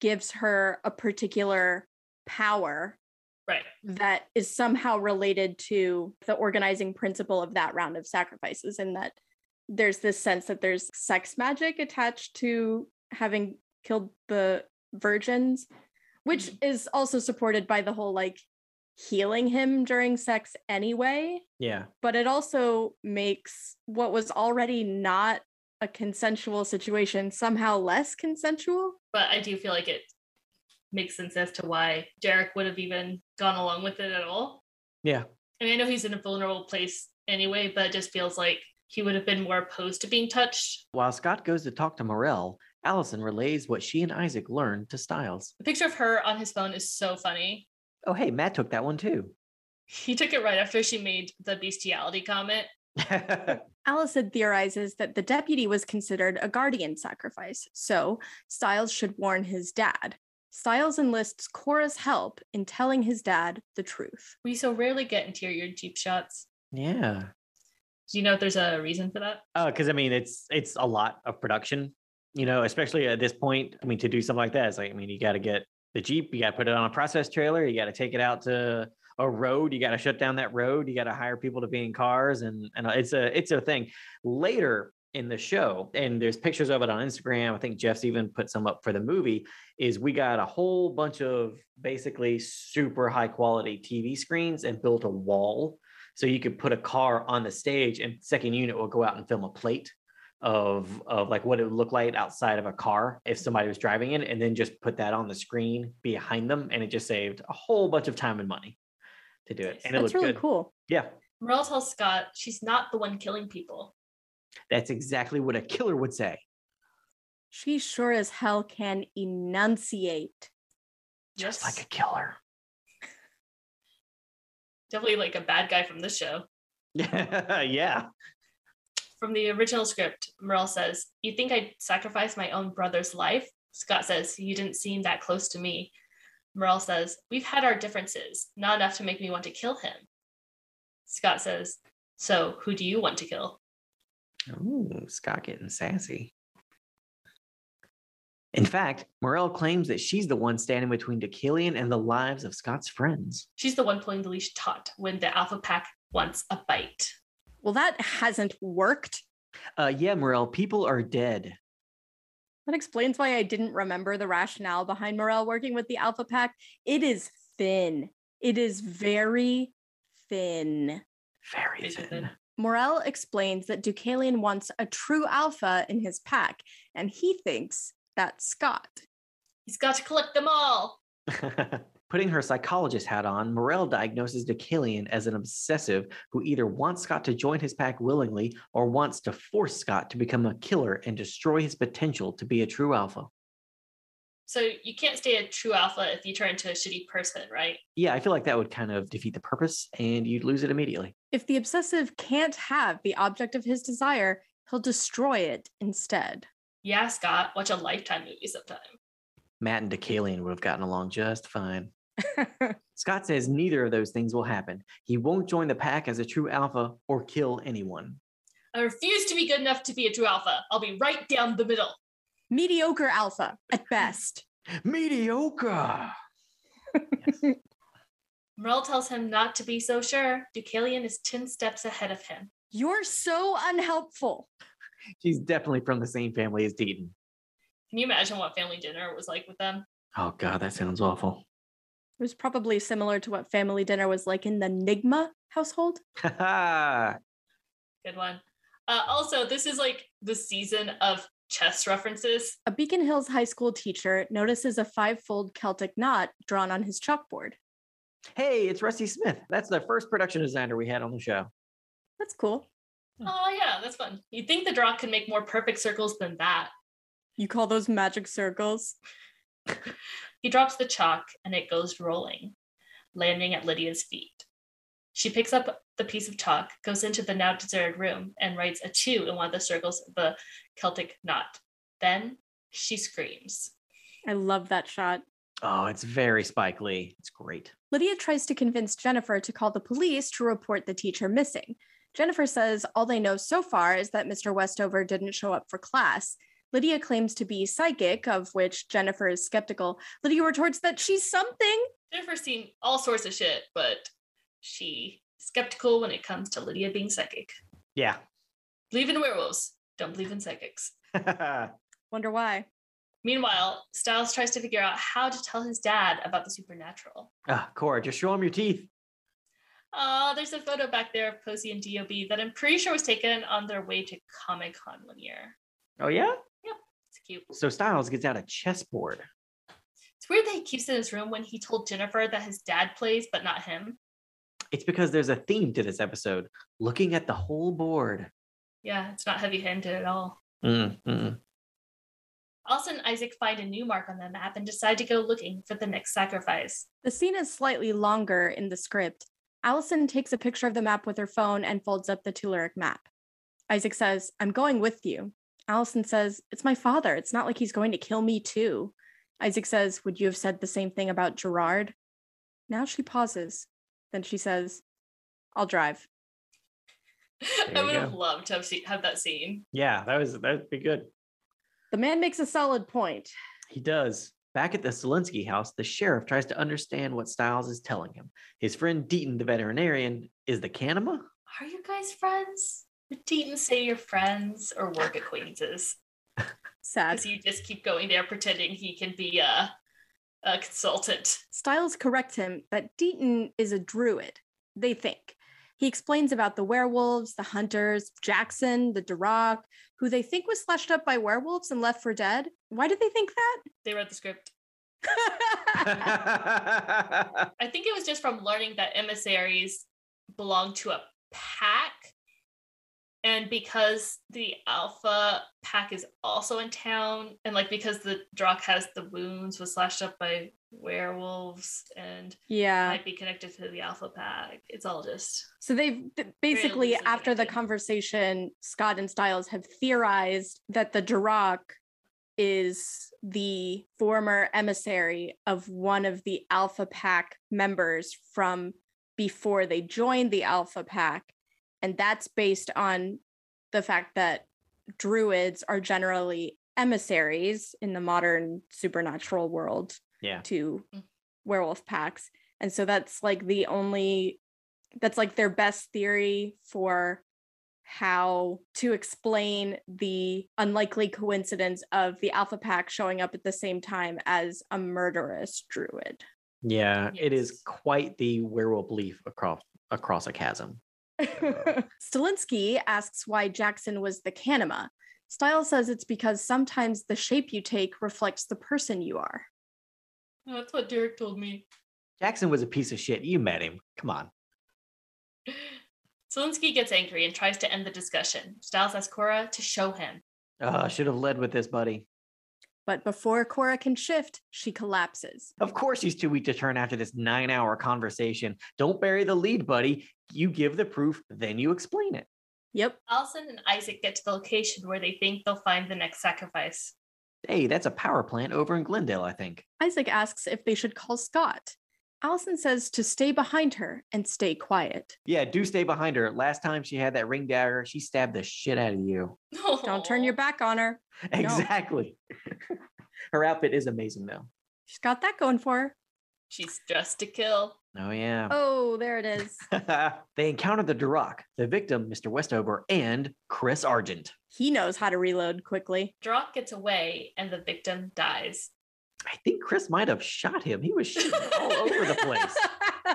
gives her a particular power right. that is somehow related to the organizing principle of that round of sacrifices and that there's this sense that there's sex magic attached to having killed the virgins which mm-hmm. is also supported by the whole like healing him during sex anyway. Yeah. but it also makes what was already not a consensual situation somehow less consensual but I do feel like it makes sense as to why Derek would have even gone along with it at all. Yeah. I mean, I know he's in a vulnerable place anyway, but it just feels like he would have been more opposed to being touched. While Scott goes to talk to Morrell, Allison relays what she and Isaac learned to Stiles. The picture of her on his phone is so funny. Oh, hey, Matt took that one too. He took it right after she made the bestiality comment. Allison theorizes that the deputy was considered a guardian sacrifice, so Stiles should warn his dad. Stiles enlists Cora's help in telling his dad the truth. We so rarely get interior Jeep shots. yeah. Do you know if there's a reason for that? Uh, because I mean, it's it's a lot of production, you know, especially at this point. I mean, to do something like that, it's like, I mean, you got to get the Jeep, you got to put it on a process trailer, you got to take it out to a road, you got to shut down that road, you got to hire people to be in cars, and and uh, it's a it's a thing. Later in the show, and there's pictures of it on Instagram. I think Jeff's even put some up for the movie. Is we got a whole bunch of basically super high quality TV screens and built a wall so you could put a car on the stage and second unit will go out and film a plate of of like what it would look like outside of a car if somebody was driving it and then just put that on the screen behind them and it just saved a whole bunch of time and money to do it and it That's looked really good cool. yeah Morrell tells Scott she's not the one killing people. that's exactly what a killer would say She sure as hell can enunciate. just Yes. like a killer Definitely like a bad guy from this show. yeah From the original script, Morrell says, You think I'd sacrifice my own brother's life? Scott says, You didn't seem that close to me. Morrell says, We've had our differences, not enough to make me want to kill him. Scott says, So who do you want to kill? Ooh, Scott getting sassy. In fact, Morrell claims that she's the one standing between Deucalion and the lives of Scott's friends. She's the one pulling the leash taut when the Alpha Pack wants a bite. Well, that hasn't worked. Uh, yeah, Morrell, people are dead. That explains why I didn't remember the rationale behind Morrell working with the Alpha Pack. It is thin. It is very thin. Very thin. thin? Morrell explains that Deucalion wants a true alpha in his pack, and he thinks that's Scott. He's got to collect them all. Putting her psychologist hat on, Morrell diagnoses Deucalion as an obsessive who either wants Scott to join his pack willingly or wants to force Scott to become a killer and destroy his potential to be a true alpha. So you can't stay a true alpha if you turn into a shitty person, right? Yeah, I feel like that would kind of defeat the purpose and you'd lose it immediately. If the obsessive can't have the object of his desire, he'll destroy it instead. Yeah, Scott, watch a lifetime movie sometime. Matt and Deucalion would have gotten along just fine. Scott says neither of those things will happen. He won't join the pack as a true alpha or kill anyone. I refuse to be good enough to be a true alpha. I'll be right down the middle. Mediocre alpha at best. Mediocre. Morrell tells him not to be so sure. Deucalion is 10 steps ahead of him. You're so unhelpful. She's definitely from the same family as Deaton. Can you imagine what family dinner was like with them? Oh god, that sounds awful. It was probably similar to what family dinner was like in the Nygma household. Haha. Good one. Uh, also, this is like the season of chess references. A Beacon Hills high school teacher notices a five-fold Celtic knot drawn on his chalkboard. hey, it's Rusty Smith. That's the first production designer we had on the show. That's cool. Oh, yeah, that's fun. You'd think the draw can make more perfect circles than that. You call those magic circles? He drops the chalk and it goes rolling, landing at Lydia's feet. She picks up the piece of chalk, goes into the now deserted room, and writes a two in one of the circles of the Celtic knot. Then she screams. I love that shot. Oh, it's very Spike Lee. It's great. Lydia tries to convince Jennifer to call the police to report the teacher missing. Jennifer says all they know so far is that Mr. Westover didn't show up for class. Lydia claims to be psychic, of which Jennifer is skeptical. Lydia retorts that she's something. Jennifer's seen all sorts of shit, but she skeptical when it comes to Lydia being psychic. Yeah. Believe in werewolves, don't believe in psychics. Wonder why. Meanwhile, Stiles tries to figure out how to tell his dad about the supernatural. Ah, Cora, just show him your teeth. Uh, there's a photo back there of Posey and DOB that I'm pretty sure was taken on their way to Comic Con one year. Oh yeah. It's cute. So Stiles gets out a chessboard. It's weird that he keeps it in his room when he told Jennifer that his dad plays, but not him. It's because there's a theme to this episode. Looking at the whole board. Yeah, it's not heavy handed at all. Mm, mm. Allison and Isaac find a new mark on the map and decide to go looking for the next sacrifice. The scene is slightly longer in the script. Allison takes a picture of the map with her phone and folds up the Telluric map. Isaac says, I'm going with you. Allison says, It's my father. It's not like he's going to kill me too. Isaac says, Would you have said the same thing about Gerard? Now she pauses. Then she says, I'll drive. I you would have loved to have, seen, have that scene. Yeah, that was that'd be good. The man makes a solid point. He does. Back at the Stilinski house, the sheriff tries to understand what Stiles is telling him. His friend Deaton, the veterinarian, is the kanima? Are you guys friends? Did Deaton say you're friends or work acquaintances? Sad. Because you just keep going there pretending he can be a, a consultant. Stiles corrects him that Deaton is a druid, they think. He explains about the werewolves, the hunters, Jackson, the Darach, who they think was slashed up by werewolves and left for dead. Why do they think that? They read the script. I think it was just from learning that emissaries belong to a pack. And because the Alpha pack is also in town, and like because the Darach has the wounds was slashed up by werewolves and yeah. might be connected to the Alpha pack. It's all just So they've basically, after the conversation, Scott and Stiles have theorized that the Darach is the former emissary of one of the Alpha Pack members from before they joined the Alpha Pack. And that's based on the fact that druids are generally emissaries in the modern supernatural world yeah. to Mm. werewolf packs. And so that's like the only that's like their best theory for how to explain the unlikely coincidence of the alpha pack showing up at the same time as a murderous druid. Yeah, it is quite the werewolf leaf across across a chasm. Stilinski asks why Jackson was the kanima. Style says it's because sometimes the shape you take reflects the person you are. that's what Derek told me. Jackson was a piece of shit. You met him. Come on. Stilinski gets angry and tries to end the discussion. Stiles asks Cora to show him. Uh, should have led with this, buddy. But before Cora can shift, she collapses. Of course, he's too weak to turn after this nine hour conversation. Don't bury the lead, buddy. You give the proof, then you explain it. Yep. Allison and Isaac get to the location where they think they'll find the next sacrifice. Hey, that's a power plant over in Glendale, I think. Isaac asks if they should call Scott. Allison says to stay behind her and stay quiet. Yeah, do stay behind her. Last time she had that ring dagger, she stabbed the shit out of you. Don't turn your back on her. Exactly. her outfit is amazing, though. She's got that going for her. She's dressed to kill. Oh, yeah. Oh, there it is. they encounter the Darach, the victim, Mr. Westover, and Chris Argent. He knows how to reload quickly. Darach gets away and the victim dies. I think Chris might have shot him. He was shooting all over the place.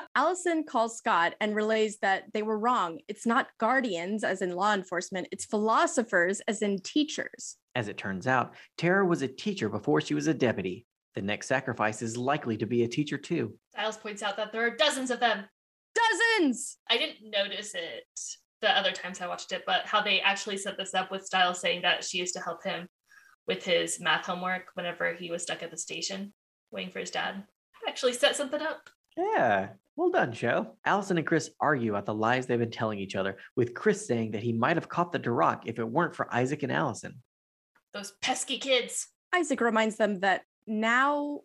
Allison calls Scott and relays that they were wrong. It's not guardians, as in law enforcement, it's philosophers, as in teachers. As it turns out, Tara was a teacher before she was a deputy. The next sacrifice is likely to be a teacher, too. Stiles points out that there are dozens of them. Dozens! I didn't notice it the other times I watched it, but how they actually set this up with Stiles saying that she used to help him with his math homework whenever he was stuck at the station waiting for his dad. Actually set something up. Yeah, well done, show. Allison and Chris argue about the lies they've been telling each other, with Chris saying that he might have caught the Darach if it weren't for Isaac and Allison. Those pesky kids. Isaac reminds them that now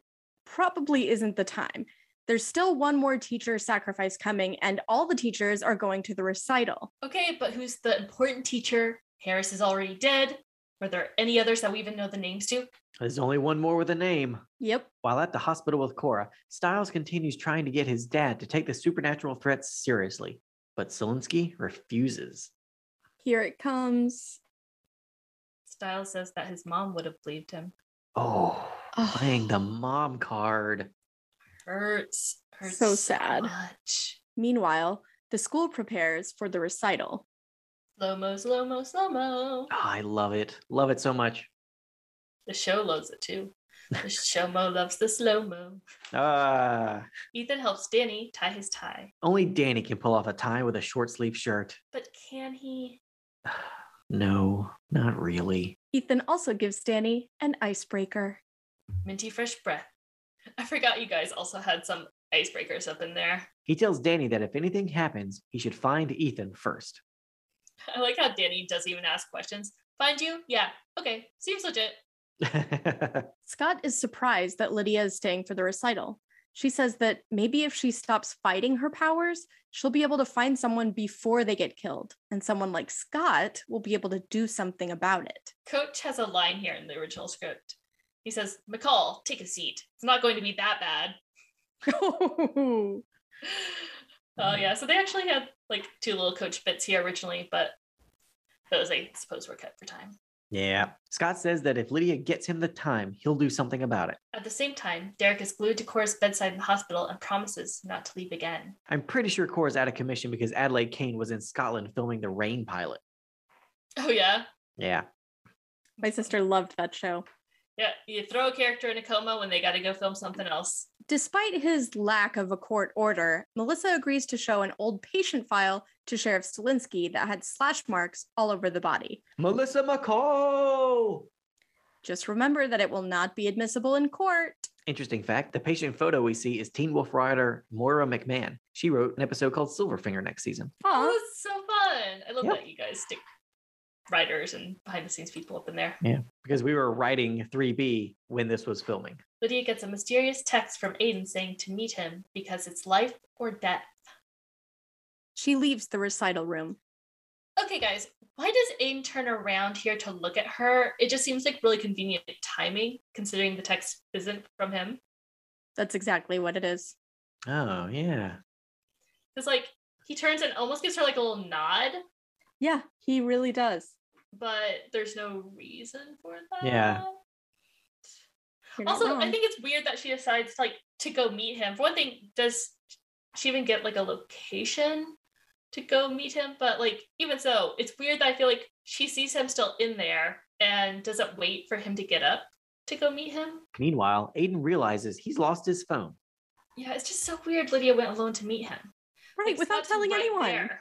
probably isn't the time. There's still one more teacher sacrifice coming, and all the teachers are going to the recital. Okay, but who's the important teacher? Harris is already dead. Were there any others that we even know the names to? There's only one more with a name. Yep. While at the hospital with Cora, Stiles continues trying to get his dad to take the supernatural threats seriously, but Stilinski refuses. Here it comes. Stiles says that his mom would have believed him. Oh, Oh. playing the mom card. Hurts. Hurts So sad. much. Meanwhile, the school prepares for the recital. Slow mo, slow mo, slow mo. Oh, I love it. Love it so much. The show loves it too. The show mo loves the slow mo. Ah, Ethan helps Danny tie his tie. only Danny can pull off a tie with a short sleeve shirt. But can he? No, not really. Ethan also gives Danny an icebreaker. Minty fresh breath. I forgot you guys also had some icebreakers up in there. He tells Danny that if anything happens, he should find Ethan first. I like how Danny doesn't even ask questions. Find you? Yeah. Okay. Seems legit. Scott is surprised that Lydia is staying for the recital. She says that maybe if she stops fighting her powers, she'll be able to find someone before they get killed, and someone like Scott will be able to do something about it. Coach has a line here in the original script. He says, McCall, take a seat. It's not going to be that bad. Oh, yeah. So they actually had like two little coach bits here originally, but those I suppose were cut for time. yeah. Scott says that if Lydia gets him the time, he'll do something about it. At the same time, Derek is glued to Cora's bedside in the hospital and promises not to leave again. I'm pretty sure Cora's out of commission because Adelaide Kane was in Scotland filming the Reign pilot. Oh, yeah. Yeah. My sister loved that show. Yeah. You throw a character in a coma when they got to go film something else. Despite his lack of a court order, Melissa agrees to show an old patient file to Sheriff Stilinski that had slash marks all over the body. Melissa McCall! Just remember that it will not be admissible in court. Interesting fact the patient photo we see is Teen Wolf writer Moira McMahon. She wrote an episode called Silverfinger next season. Oh, Aw. that's so fun. I love Yep. that you guys stick writers and behind the scenes people up in there. Yeah. Because we were writing 3B when this was filming. Lydia gets a mysterious text from Aiden saying to meet him because it's life or death. She leaves the recital room. Okay, guys, why does Aiden turn around here to look at her? It just seems like really convenient timing considering the text isn't from him. That's exactly what it is. Oh, yeah. Because, like, he turns and almost gives her like a little nod, Yeah, he really does. But there's no reason for that. Yeah. You're not Also, I think it's weird that she decides like to go meet him. For one thing, does she even get like a location to go meet him? But like even so, it's weird that I feel like she sees him still in there and doesn't wait for him to get up to go meet him. Meanwhile, Aiden realizes he's lost his phone. Yeah, it's just so weird Lydia went alone to meet him. right, Like, without Scott's telling right anyone. there.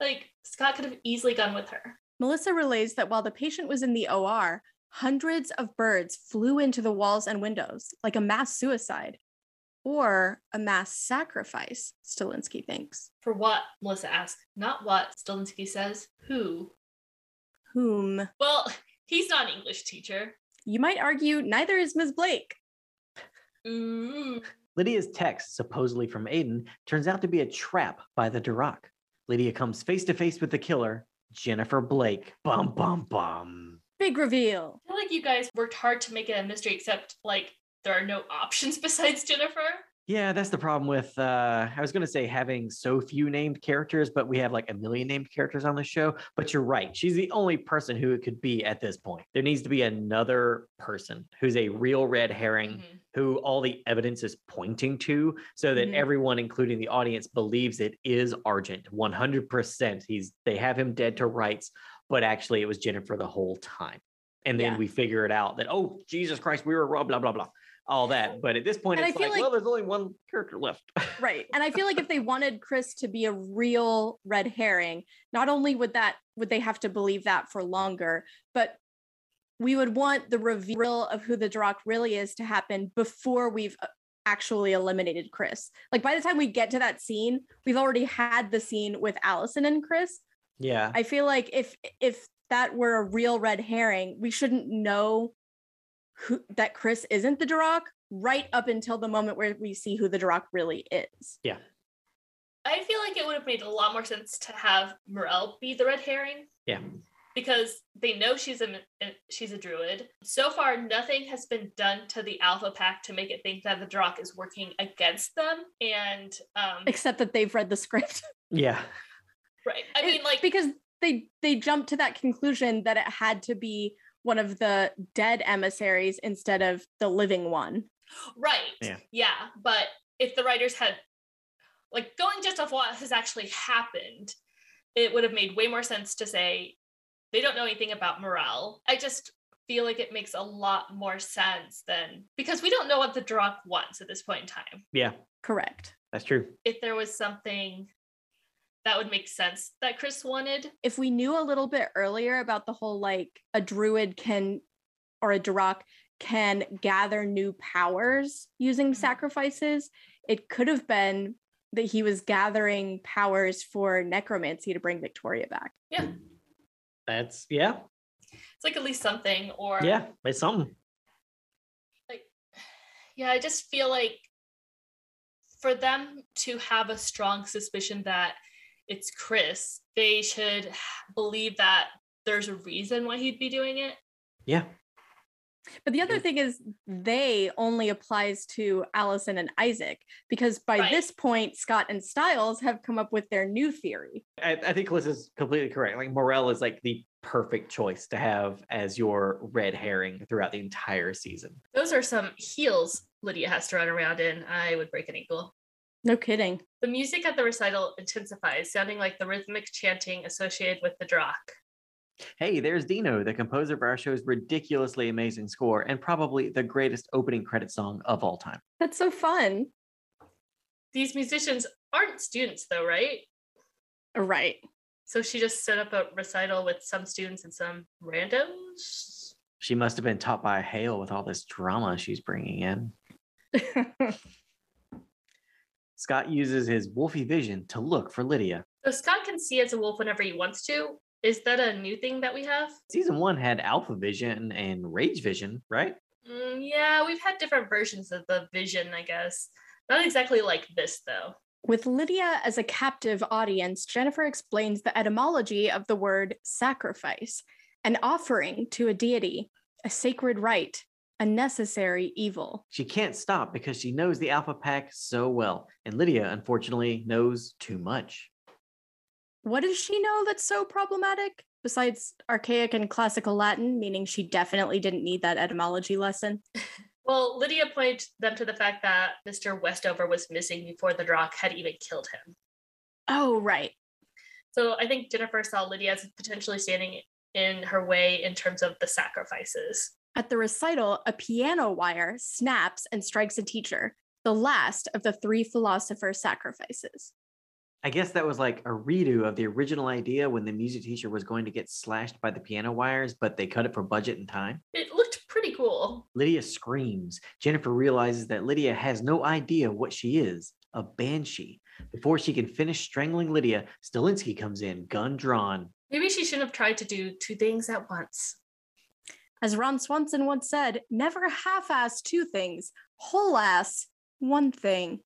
Like Scott could have easily gone with her. Melissa relays that while the patient was in the OR, hundreds of birds flew into the walls and windows, like a mass suicide or a mass sacrifice, Stilinski thinks. For what? Melissa asks. Not what, Stilinski says. Who? Whom Well, he's not an English teacher. you might argue neither is Ms. Blake. Ooh. Lydia's text, supposedly from Aiden, turns out to be a trap by the Darach. Lydia comes face to face with the killer, Jennifer Blake. Bum, bum, bum. Big reveal. I feel like you guys worked hard to make it a mystery, except like there are no options besides Jennifer. Yeah, that's the problem with uh I was going to say having so few named characters, but we have like a million named characters on the show, but you're right. She's the only person who it could be at this point. There needs to be another person who's a real red herring Mhm. who all the evidence is pointing to so that Mhm. everyone including the audience believes it is Argent 100%. He's they have him dead to rights, but actually it was Jennifer the whole time. And then Yeah. we figure it out that oh Jesus Christ, we were wrong, blah blah blah. All that. But at this point And it's like, like- well there's only one character left. Right. And I feel like if they wanted Chris to be a real red herring, not only would that would they have to believe that for longer, but we would want the reveal of who the Darach really is to happen before we've uh, actually eliminated Chris. Like by the time we get to that scene, we've already had the scene with Allison and Chris. yeah. I feel like if if that were a real red herring, we shouldn't know who that Chris isn't the Darach right up until the moment where we see who the Darach really is. Yeah. I feel like it would have made a lot more sense to have Morrell be the red herring. Yeah. Because they know she's a m- she's a druid. So far, nothing has been done to the Alpha Pack to make it think that the Darach is working against them. And um, Except that they've read the script. Yeah. right, I It- mean, like because they they jumped to that conclusion that it had to be one of the dead emissaries instead of the living one. Right. Yeah. Yeah. But if the writers had, like, going just off what has actually happened, it would have made way more sense to say they don't know anything about Morrell. I just feel like it makes a lot more sense than because we don't know what the Darach wants at this point in time. Yeah. Correct. That's true. If there was something that would make sense that Chris wanted, If we knew a little bit earlier about the whole like a druid can or a Darach can gather new powers using Mhm. sacrifices, it could have been that he was gathering powers for necromancy to bring Victoria back. Yeah. That's yeah. it's like at least something. Or Yeah. It's something. like yeah i just feel like for them to have a strong suspicion that it's chris they should believe that there's a reason why he'd be doing it Yeah. But the other thing is, they only applies to Allison and Isaac because by Right. this point, Scott and Stiles have come up with their new theory. I, I think Liz is completely correct. Like Morrell is like the perfect choice to have as your red herring throughout the entire season. those are some heels lydia has to run around in i would break an ankle No kidding. the music at the recital intensifies sounding like the rhythmic chanting associated with the Darach Hey, there's Dino, the composer of our show's ridiculously amazing score and probably the greatest opening credit song of all time. That's so fun. these musicians aren't students though right uh, Right. so she just set up a recital with some students and some randos She must have been taught by Hale with all this drama she's bringing in. Scott uses his wolfy vision to look for Lydia. So Scott can see as a wolf whenever he wants to. Is that a new thing that we have? Season one had alpha vision and rage vision, right? Mm, yeah, we've had different versions of the vision, I guess. Not exactly like this, though. With Lydia as a captive audience, Jennifer explains the etymology of the word sacrifice an offering to a deity, a sacred rite, a necessary evil. She can't stop because she knows the alpha pack so well. And Lydia, unfortunately, knows too much. What does she know that's so problematic? Besides archaic and classical Latin, meaning she definitely didn't need that etymology lesson. Well, Lydia pointed them to the fact that Mr. Westover was missing before the Darach had even killed him. Oh, right. So I think Jennifer saw Lydia as potentially standing in her way in terms of the sacrifices. At the recital, a piano wire snaps and strikes a teacher, the last of the three philosophers' sacrifices. I guess that was like a redo of the original idea when the music teacher was going to get slashed by the piano wires, but they cut it for budget and time. It looked pretty cool. Lydia screams. Jennifer realizes that Lydia has no idea what she is a banshee. Before she can finish strangling Lydia, Stilinski comes in, gun drawn. Maybe she shouldn't have tried to do two things at once. As Ron Swanson once said, never half ass two things, whole ass one thing.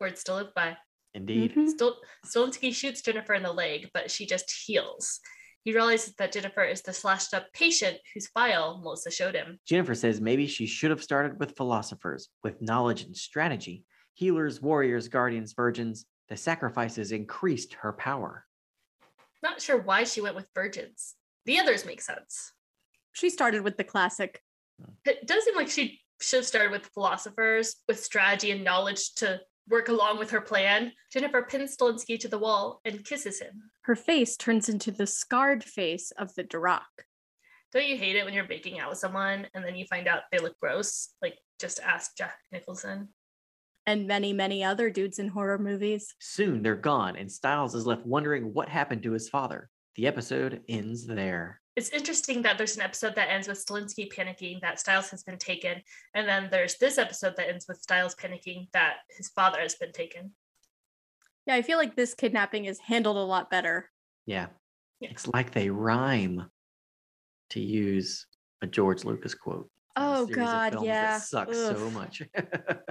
Words to live by. Indeed. Mhm. Stil- Stilinski shoots Jennifer in the leg, but she just heals. He realizes that Jennifer is the slashed up patient whose file Melissa showed him. Jennifer says maybe she should have started with philosophers with knowledge and strategy Healers, warriors, guardians, virgins, the sacrifices increased her power. Not sure why she went with virgins. The others make sense. She started with the classic. It does seem like she should have started with philosophers with strategy and knowledge to work along with her plan. Jennifer pins Stilinski to the wall and kisses him. Her face turns into the scarred face of the Darach. Don't you hate it when you're baking out with someone and then you find out they look gross? Like, just ask Jack Nicholson. And many, many other dudes in horror movies. Soon they're gone, and Stiles is left wondering what happened to his father. The episode ends there. It's interesting that there's an episode that ends with Stilinski panicking that Stiles has been taken. And then there's this episode that ends with Stiles panicking that his father has been taken. Yeah, I feel like this kidnapping is handled a lot better. Yeah. Yeah. It's like they rhyme, to use a George Lucas quote. Oh, series of God, films yeah. That sucks so much.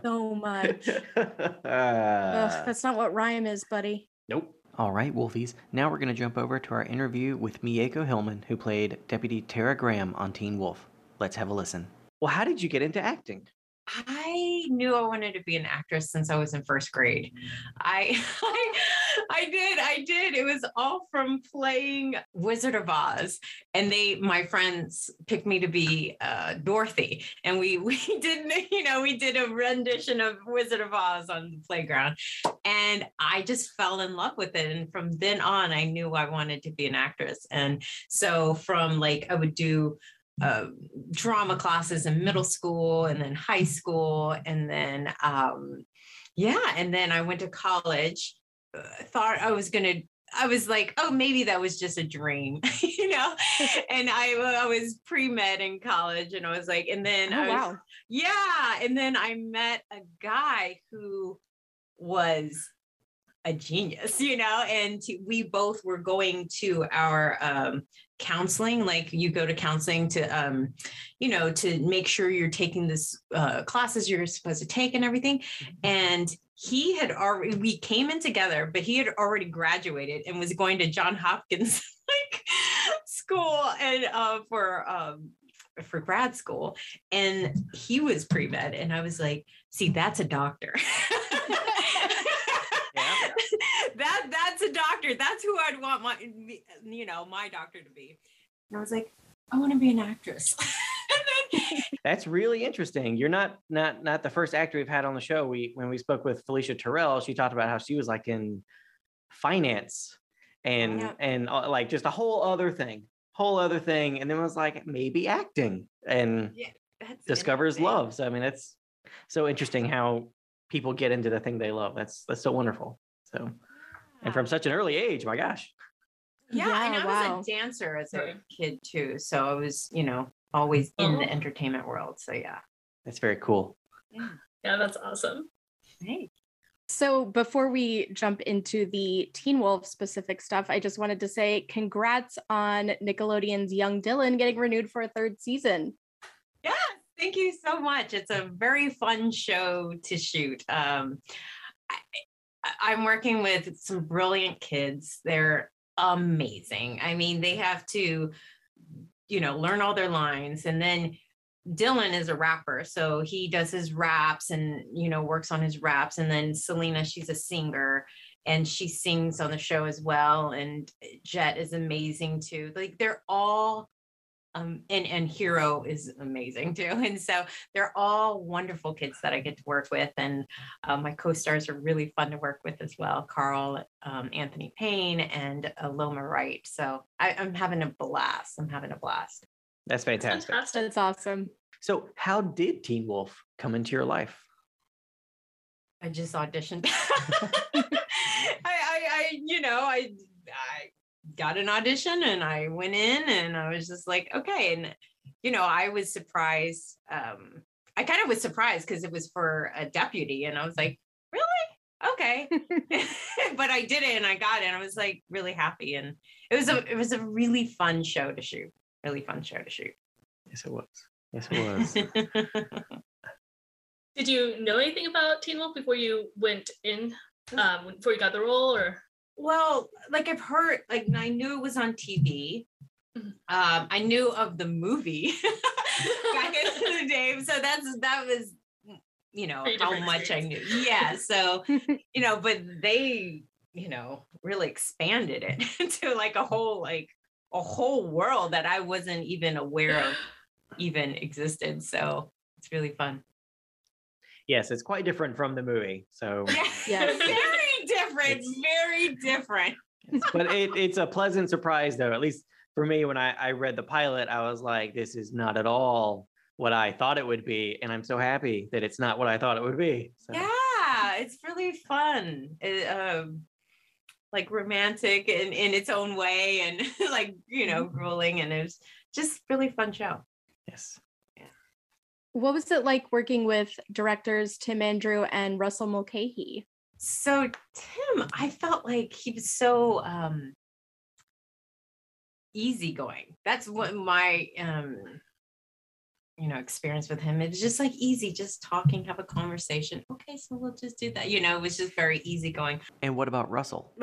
So much. Ugh, Uh, that's not what rhyme is, buddy. Nope. All right, Wolfies. Now we're going to jump over to our interview with Mieko Hillman, who played Deputy Tara Graham on Teen Wolf. Let's have a listen. Well, how did you get into acting? I knew I wanted to be an actress since I was in first grade. I, I I did, I did. It was all from playing Wizard of Oz. And they, my friends picked me to be uh, Dorothy. And we we did, you know, we did a rendition of Wizard of Oz on the playground. And I just fell in love with it. And from then on, I knew I wanted to be an actress. And so from like I would do uh, drama classes in middle school and then high school and then um, yeah and then i went to college uh, thought i was gonna i was like oh maybe that was just a dream you know and i i was pre-med in college and i was like and then Oh, I was, wow. yeah and then i met a guy who was a genius you know and to- we both were going to our um counseling like you go to counseling to um you know to make sure you're taking this uh classes you're supposed to take and everything. And he had already we came in together but he had already graduated and was going to john hopkins like school and uh for um for grad school. And he was pre-med and i was like see that's a doctor. that that's a doctor that's who i'd want my you know my doctor to be and i was like i want to be an actress That's really interesting. You're not not not the first actor we've had on the show. We when we spoke with Felicia Terrell, she talked about how she was like in finance and Yeah. and uh, like just a whole other thing, whole other thing, and then was like maybe acting and that's discovers love. So I mean, that's so interesting how people get into the thing they love. That's that's so wonderful. So and from such an early age, my gosh. yeah, and i wow. was a dancer as a kid too so i was you know always in the entertainment world so yeah That's very cool. Yeah, that's awesome. hey So before we jump into the Teen Wolf specific stuff, I just wanted to say congrats on Nickelodeon's Young Dylan getting renewed for a third season. Yes, thank you so much. It's a very fun show to shoot. Um, I, I- I'm working with some brilliant kids. They're amazing. I mean, they have to, you know, learn all their lines, and then Dylan is a rapper, so he does his raps and you know works on his raps. And then Selena, she's a singer and she sings on the show as well. And Jet is amazing too. Like they're all um, and and Hero is amazing too. And so they're all wonderful kids that I get to work with, and uh, my co-stars are really fun to work with as well. Carl, um, Anthony Payne, and uh, Loma Wright. So I, I'm having a blast. I'm having a blast. That's fantastic. Fantastic. That's awesome. So how did Teen Wolf come into your life? I just auditioned. I, I, I, you know, I, I got an audition and I went in and I was just like, okay. And, you know, I was surprised. Um, I kind of was surprised because it was for a deputy and I was like, really? Okay. but I did it and I got it and I was like really happy. And it was a, it was a really fun show to shoot. Really fun show to shoot. Yes, it was. Yes, it was. Did you know anything about Teen Wolf before you went in? Um, before you got the role, or Well, like I've heard, like I knew it was on TV. Mhm. Um, I knew of the movie back in the day, so that's that was you know, Very how much I knew. Yeah. So, you know, but they, you know, really expanded it into like a whole, like a whole world that I wasn't even aware of even existed. So it's really fun. Yes, it's quite different from the movie. So, Yes. very different. It's- very different. but it, it's a pleasant surprise, though. At least for me, when I, I read the pilot, I was like, this is not at all what I thought it would be. And I'm so happy that it's not what I thought it would be. So, Yeah, it's really fun. It, um, like romantic in, in its own way and like, you know, grueling. And it was just really fun show. yes. Yeah. What was it like working with directors Tim Andrew and Russell Mulcahy? So Tim, I felt like he was so um easygoing. That's what my um you know experience with him. It was just like easy, just talking, have a conversation. Okay, so we'll just do that. You know, it was just very easygoing. And what about Russell?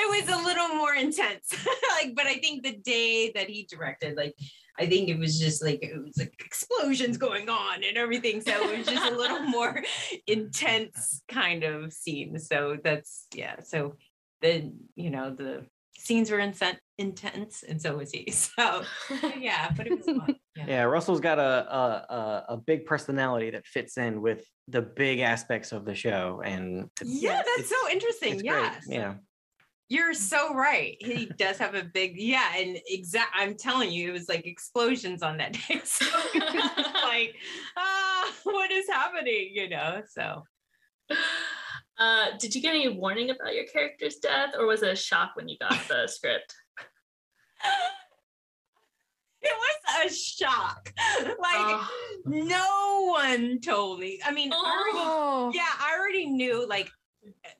It was a little more intense. like, but I think the day that he directed, like I think it was just like it was like explosions going on and everything. So it was just a little more intense kind of scene. So that's yeah. So then you know the scenes were insen- intense, and so was he. So yeah, but it was fun. Yeah. Yeah, Russell's got a, a a a big personality that fits in with the big aspects of the show, and it's, Yeah, that's it's- so interesting. it's great. Yes. Yeah. You're so right. He does have a big, yeah, and exact. I'm telling you, it was like explosions on that day. So like, ah, what is happening? You know. So Uh, did you get any warning about your character's death, or was it a shock when you got the script? it was a shock. Like Oh. no one told me. I mean, I already Oh, yeah i already knew like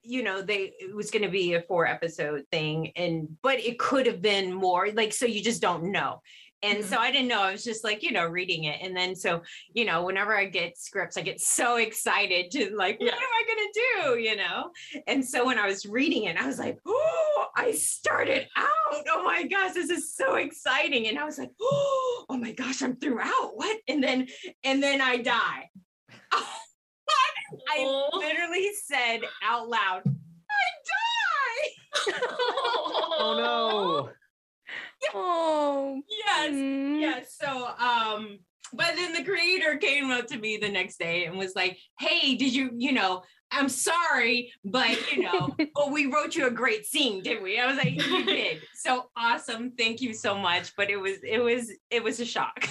you know they it was going to be a four episode thing and but it could have been more like so you just don't know and mm-hmm. so i didn't know i was just like you know reading it. And then so you know whenever i get scripts i get so excited to like what am i going to do? You know? And so when i was reading it i was like oh i started out. Oh my gosh this is so exciting. And i was like oh, oh my gosh i'm throughout. What? And then and then i die. I Oh. literally said out loud, I die. Oh oh, Yes. mm. Yes. So um, but then the creator came up to me the next day and was like, Hey, did you, you know, I'm sorry, but you know, well, we wrote you a great scene, didn't we? I was like, you did. So awesome. Thank you so much. But it was, it was, it was a shock.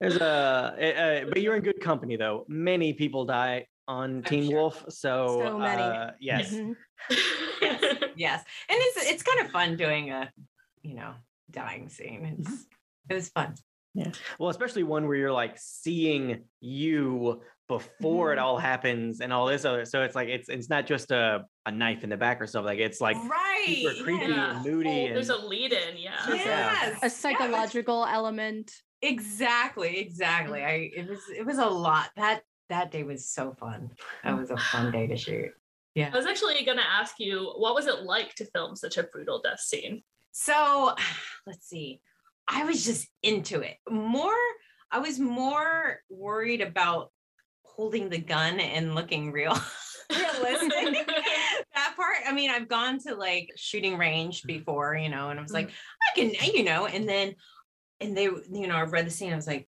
There's a, eh, eh, but you're in good company though. Many people die on Teen sure. Wolf, so, So many. uh, yes. Mhm. yes. And it's it's kind of fun doing a, you know, dying scene. It's it was fun. Yeah. Well, especially one where you're like seeing you before it Mhm. all happens and all this other. So it's like it's it's not just a, a knife in the back or something. Like it's like right. super creepy Yeah. and moody. Oh, and there's a lead in, yeah. Yeah. Yes. a psychological element. Exactly, exactly. I it was it was a lot. That that day was so fun. That was a fun day to shoot. Yeah. I was actually going to ask you, what was it like to film such a brutal death scene? So let's see. I was just into it. More I was more worried about holding the gun and looking real realistic. that part. I mean, I've gone to like shooting range mm. before, you know, and I was mm. like, I can, you know, and then and they, you know, I read the scene, I was like,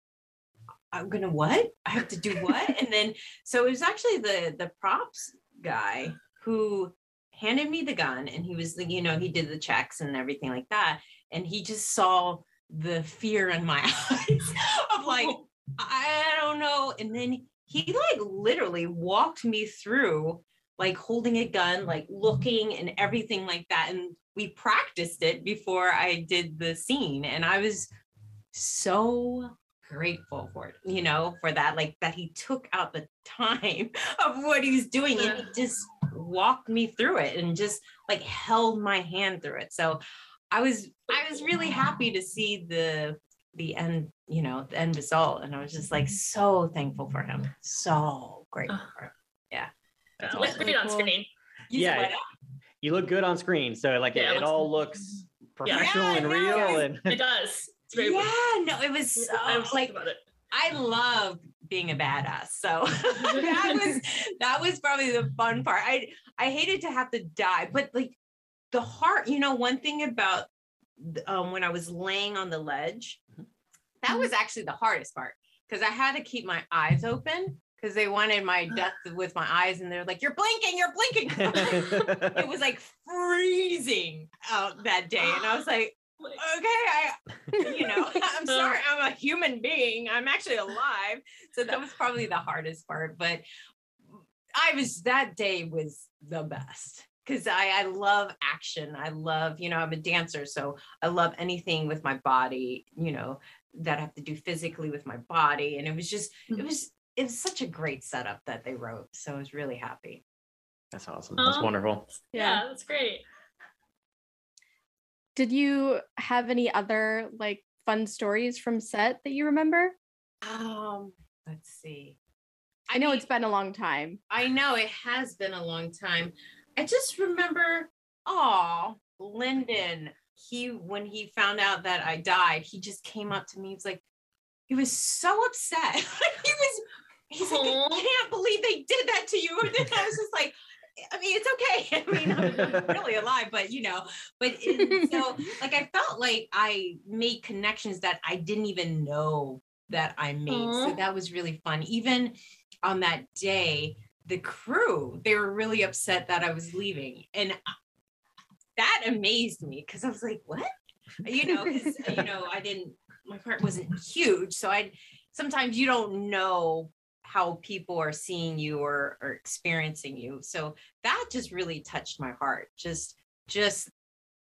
I'm gonna what? I have to do what? and then so it was actually the the props guy who handed me the gun and he was like, you know, he did the checks and everything like that. And he just saw the fear in my eyes of like, I don't know. And then he like literally walked me through like holding a gun, like looking and everything like that. And we practiced it before I did the scene. And I was so grateful for it, you know, for that, like that he took out the time of what he's doing and he just walked me through it and just like held my hand through it. So I was I was really happy to see the the end, you know, the end result. And I was just like mm-hmm. so thankful for him. So grateful for him. It awesome. looks great on screen. You Yeah, you look good on screen. So like it, Yeah, it it looks- all looks professional Yeah, and real. And It does. Yeah, no, it was so I was like like about it. I love being a badass. So that was that was probably the fun part. I I hated to have to die, but like the heart, you know, one thing about um, when I was laying on the ledge, that was actually the hardest part because I had to keep my eyes open because they wanted my death with my eyes, and they're like, "You're blinking, you're blinking." it was like freezing out that day, and I was like, okay, I, you know, I'm sorry, I'm a human being. I'm actually alive. So that was probably the hardest part. But I was, that day was the best because I, I love action. I love, you know, I'm a dancer. So I love anything with my body, you know, that I have to do physically with my body. And it was just, it was, it was such a great setup that they wrote. So I was really happy. That's awesome. That's Um, wonderful. Yeah, that's great. Did you have any other like fun stories from set that you remember? Um, let's see. I know mean, it's been a long time. I know it has been a long time. I just remember, oh, Linden. He when he found out that I died, he just came up to me. He was like, he was so upset. he was, he's like, I can't believe they did that to you. And then I was just like, I mean, it's okay. I mean, I'm, I'm really alive, but you know, but it, so like I felt like I made connections that I didn't even know that I made. So that was really fun. Even on that day, the crew, they were really upset that I was leaving. And that amazed me because I was like, what? You know, you know, I didn't, my part wasn't huge. So I sometimes you don't know how people are seeing you or, or experiencing you. So that just really touched my heart. Just just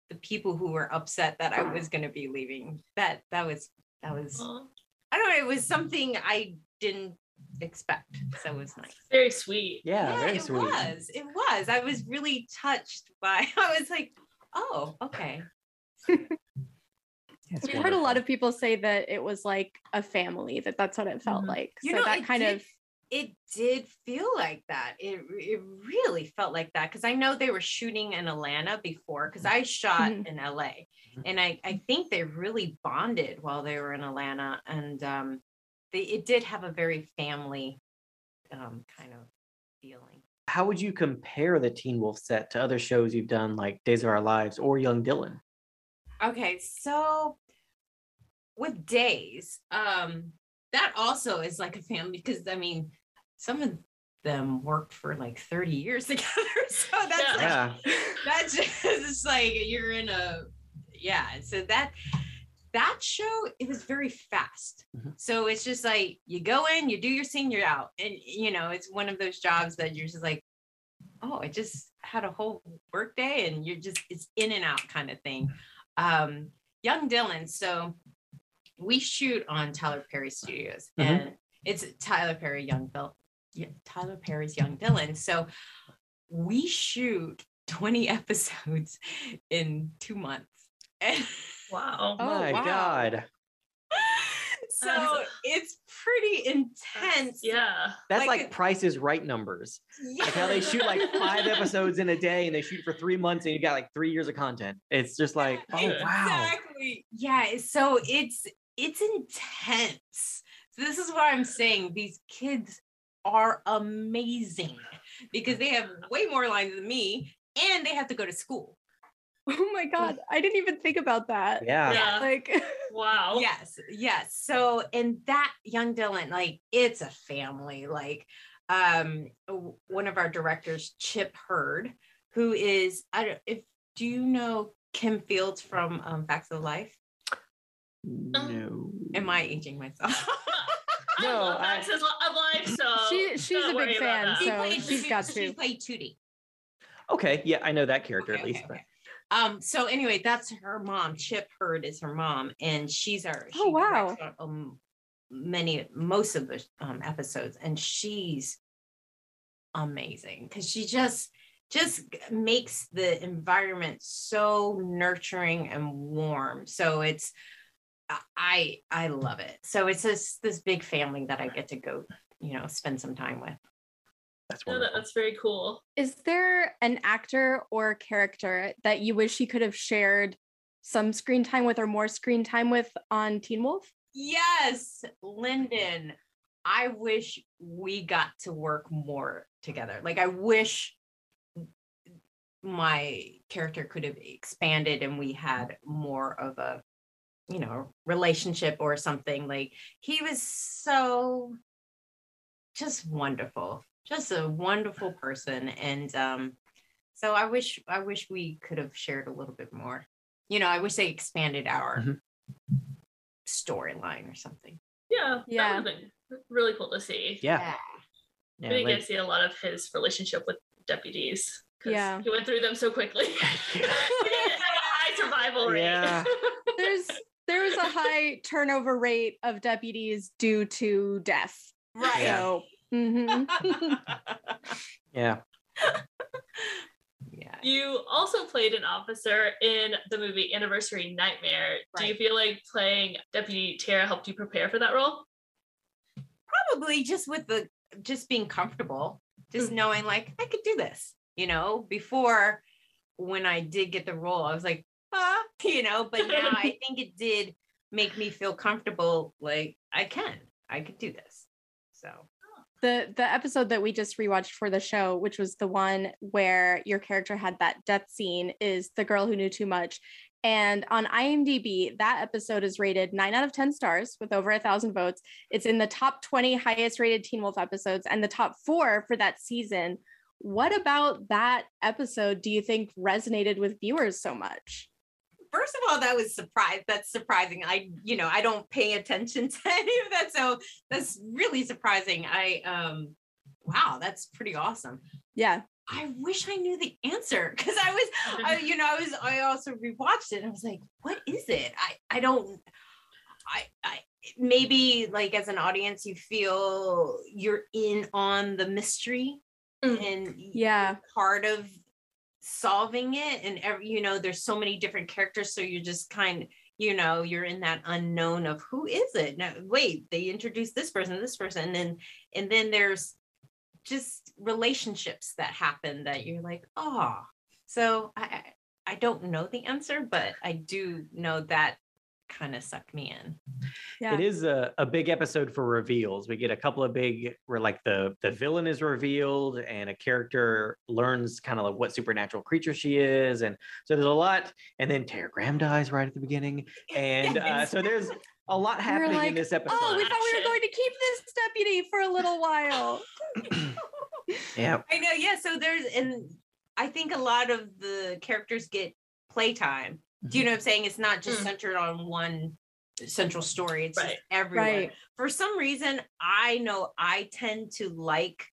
the people who were upset that I was gonna be leaving. That that was that was I don't know, it was something I didn't expect. So it was nice. very sweet. Yeah, very it sweet. was. It was. I was really touched by I was like, oh, okay. It's I've heard a lot of people say that it was like a family, that that's what it felt Mhm. like. You so know, that kind did of it did feel like that. It it really felt like that because I know they were shooting in Atlanta before because I shot Mhm. in LA, Mhm. and I I think they really bonded while they were in Atlanta, and um, they it did have a very family um kind of feeling. How would you compare the Teen Wolf set to other shows you've done like Days of Our Lives or Young Dylan? Okay, so with days, um, that also is like a family because I mean, some of them worked for like 30 years together. So that's like Yeah. that's just like you're in a yeah so that that show it was very fast Mhm. so it's just like you go in you do your scene you're out and you know it's one of those jobs that you're just like oh i just had a whole work day and you're just it's in and out kind of thing um young dylan so we shoot on tyler perry studios Mhm. and it's tyler perry young bill yeah, tyler perry's young dylan so we shoot 20 episodes in two months. And Wow. Oh, My wow. God. so it's pretty intense. Yeah. That's Like like, a- Price is Right numbers. Yeah. Like how they shoot like five episodes in a day and they shoot for three months and you got like three years of content. It's just like, oh wow. Exactly. Yeah. So it's it's intense. So this is what I'm saying. These kids are amazing because they have way more lines than me and they have to go to school. oh my god, I didn't even think about that. Yeah. Yeah. Like Wow. Yes, yes. So and that young Dylan, like it's a family. Like um one of our directors, Chip Hurd, who is I don't if do you know Kim Fields from um, Facts of Life? No. Am I aging myself? I No, love I- Facts of Life, so She- she's a big fan, that. She so played- she's she- got She to. played Tootie. Okay. Yeah, I know that character Okay, at least. okay, but- okay. Um, so anyway, that's her mom. Chip Hurd is her mom, and she's our Oh, wow. directs on, um many most of the um episodes, and she's amazing because she just just makes the environment so nurturing and warm. So it's I I love it. So it's this this big family that I get to go, you know, spend some time with. That's No, wonderful. that's very cool. is there an actor or character that you wish he could have shared some screen time with or more screen time with on Teen Wolf? Yes, Linden. I wish we got to work more together. Like I wish my character could have expanded and we had more of a you know relationship or something like he was so just wonderful just a wonderful person and um so i wish i wish we could have shared a little bit more you know i wish they expanded our Mhm. storyline or something Yeah, Yeah. that would have been really cool to see. Yeah. we Yeah. didn't get to see a lot of his relationship with deputies. 'cause Yeah. he went through them so quickly. he didn't have a high survival rate. Yeah. There's there was a high turnover rate of deputies due to death. right So mhm. yeah. yeah You also played an officer in the movie Anniversary Nightmare. Do you feel like playing Deputy Tara helped you prepare for that role? probably just with the just being comfortable just Mm. knowing like i could do this you know before when i did get the role i was like ah you know but now i think it did make me feel comfortable like i can i could do this so the the episode that we just rewatched for the show, which was the one where your character had that death scene, is the girl who knew too much. And on IMDb, that episode is rated nine out of 10 stars with over a thousand votes. It's in the top 20 highest rated Teen Wolf episodes and the top four for that season. What about that episode do you think resonated with viewers so much? First of all that was surprise that's surprising i you know i don't pay attention to any of that so that's really surprising i um wow that's pretty awesome Yeah. I wish I knew the answer because I was, I, you know, I was, I also rewatched it and I was like, what is it? I, I don't, I, I, maybe like as an audience, you feel you're in on the mystery Mm. and Yeah. part of solving it. And every, you know, there's so many different characters. So you're just kind you know, you're in that unknown of who is it? No, wait, they introduced this person, this person, and and then there's just relationships that happen that you're like, oh. So I I don't know the answer, but I do know that kind of sucked me in. Yeah. It is a, a big episode for reveals. We get a couple of big where like the the villain is revealed and a character learns kind of like what supernatural creature she is. And so there's a lot. And then Tara Graham dies right at the beginning. And uh, so there's a lot We were happening in this episode. Oh, we thought we were going to keep this deputy for a little while. yeah. I know, yeah. So there's and I think a lot of the characters get playtime. Do you know what I'm saying? It's not just Mm. centered on one central story. It's Right. just everywhere. Right. For some reason, I know I tend to like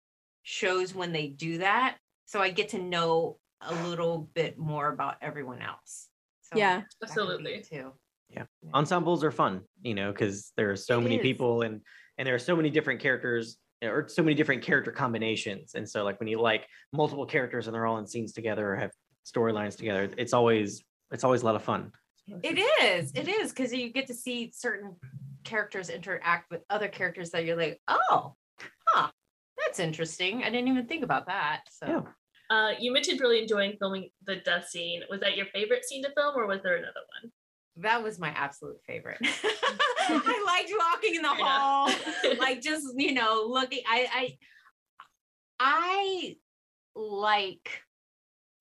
shows when they do that. So I get to know a little bit more about everyone else. So Yeah. that could be Absolutely. it Too. ensembles are fun you know because there are so It many is. people and and there are so many different characters or so many different character combinations and so like when you like multiple characters and they're all in scenes together or have storylines together it's always it's always a lot of fun It is. It is because you get to see certain characters interact with other characters that you're like, oh, huh, that's interesting. I didn't even think about that. So Yeah. Uh, you mentioned really enjoying filming the death scene. Was that your favorite scene to film, or was there another one? that was my absolute favorite. I liked walking in the Fair hall, like just you know looking. I I I like.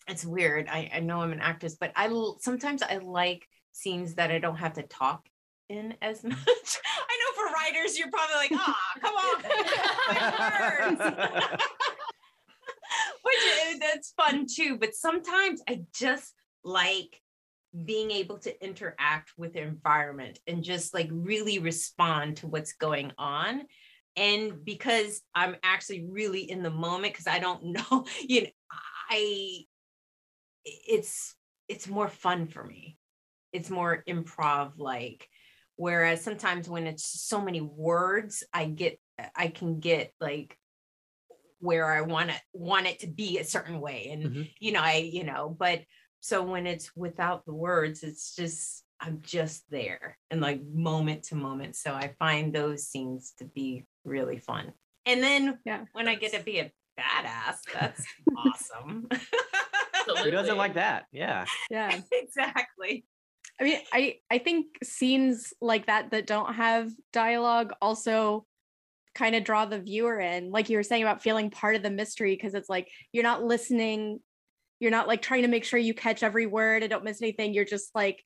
It's weird. I, I know I'm an actress, but I sometimes I like scenes that I don't have to talk in as much. I know for writers, you're probably like, ah, come on, which that's fun too. But sometimes I just like being able to interact with the environment and just like really respond to what's going on. And because I'm actually really in the moment, because I don't know, you know, I it's it's more fun for me. It's more improv like. Whereas sometimes when it's so many words, I get I can get like where I want it want it to be a certain way. And Mhm. you know, I, you know, but so when it's without the words, it's just I'm just there and like moment to moment. So I find those scenes to be really fun. And then Yeah. when I get to be a badass, that's awesome. who doesn't like that yeah Yeah. exactly. I mean, I I think scenes like that that don't have dialogue also kind of draw the viewer in, like you were saying about feeling part of the mystery, because it's like you're not listening, you're not like trying to make sure you catch every word and don't miss anything. You're just like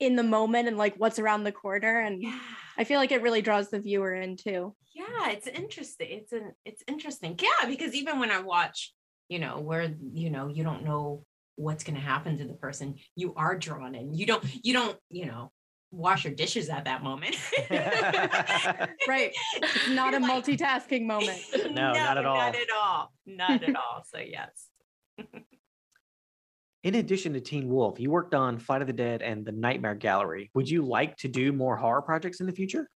in the moment and like what's around the corner. And Yeah. I feel like it really draws the viewer in too. Yeah, it's interesting. It's an it's interesting. Yeah, because even when I watch, you know, where you know, you don't know what's gonna happen to the person, you are drawn in. You don't you don't, you know, wash your dishes at that moment. Right. It's not a You're like- multitasking moment. No, not at all. Not at all. Not at all. So yes. In addition to Teen Wolf, you worked on Flight of the Dead and The Nightmare Gallery. Would you like to do more horror projects in the future?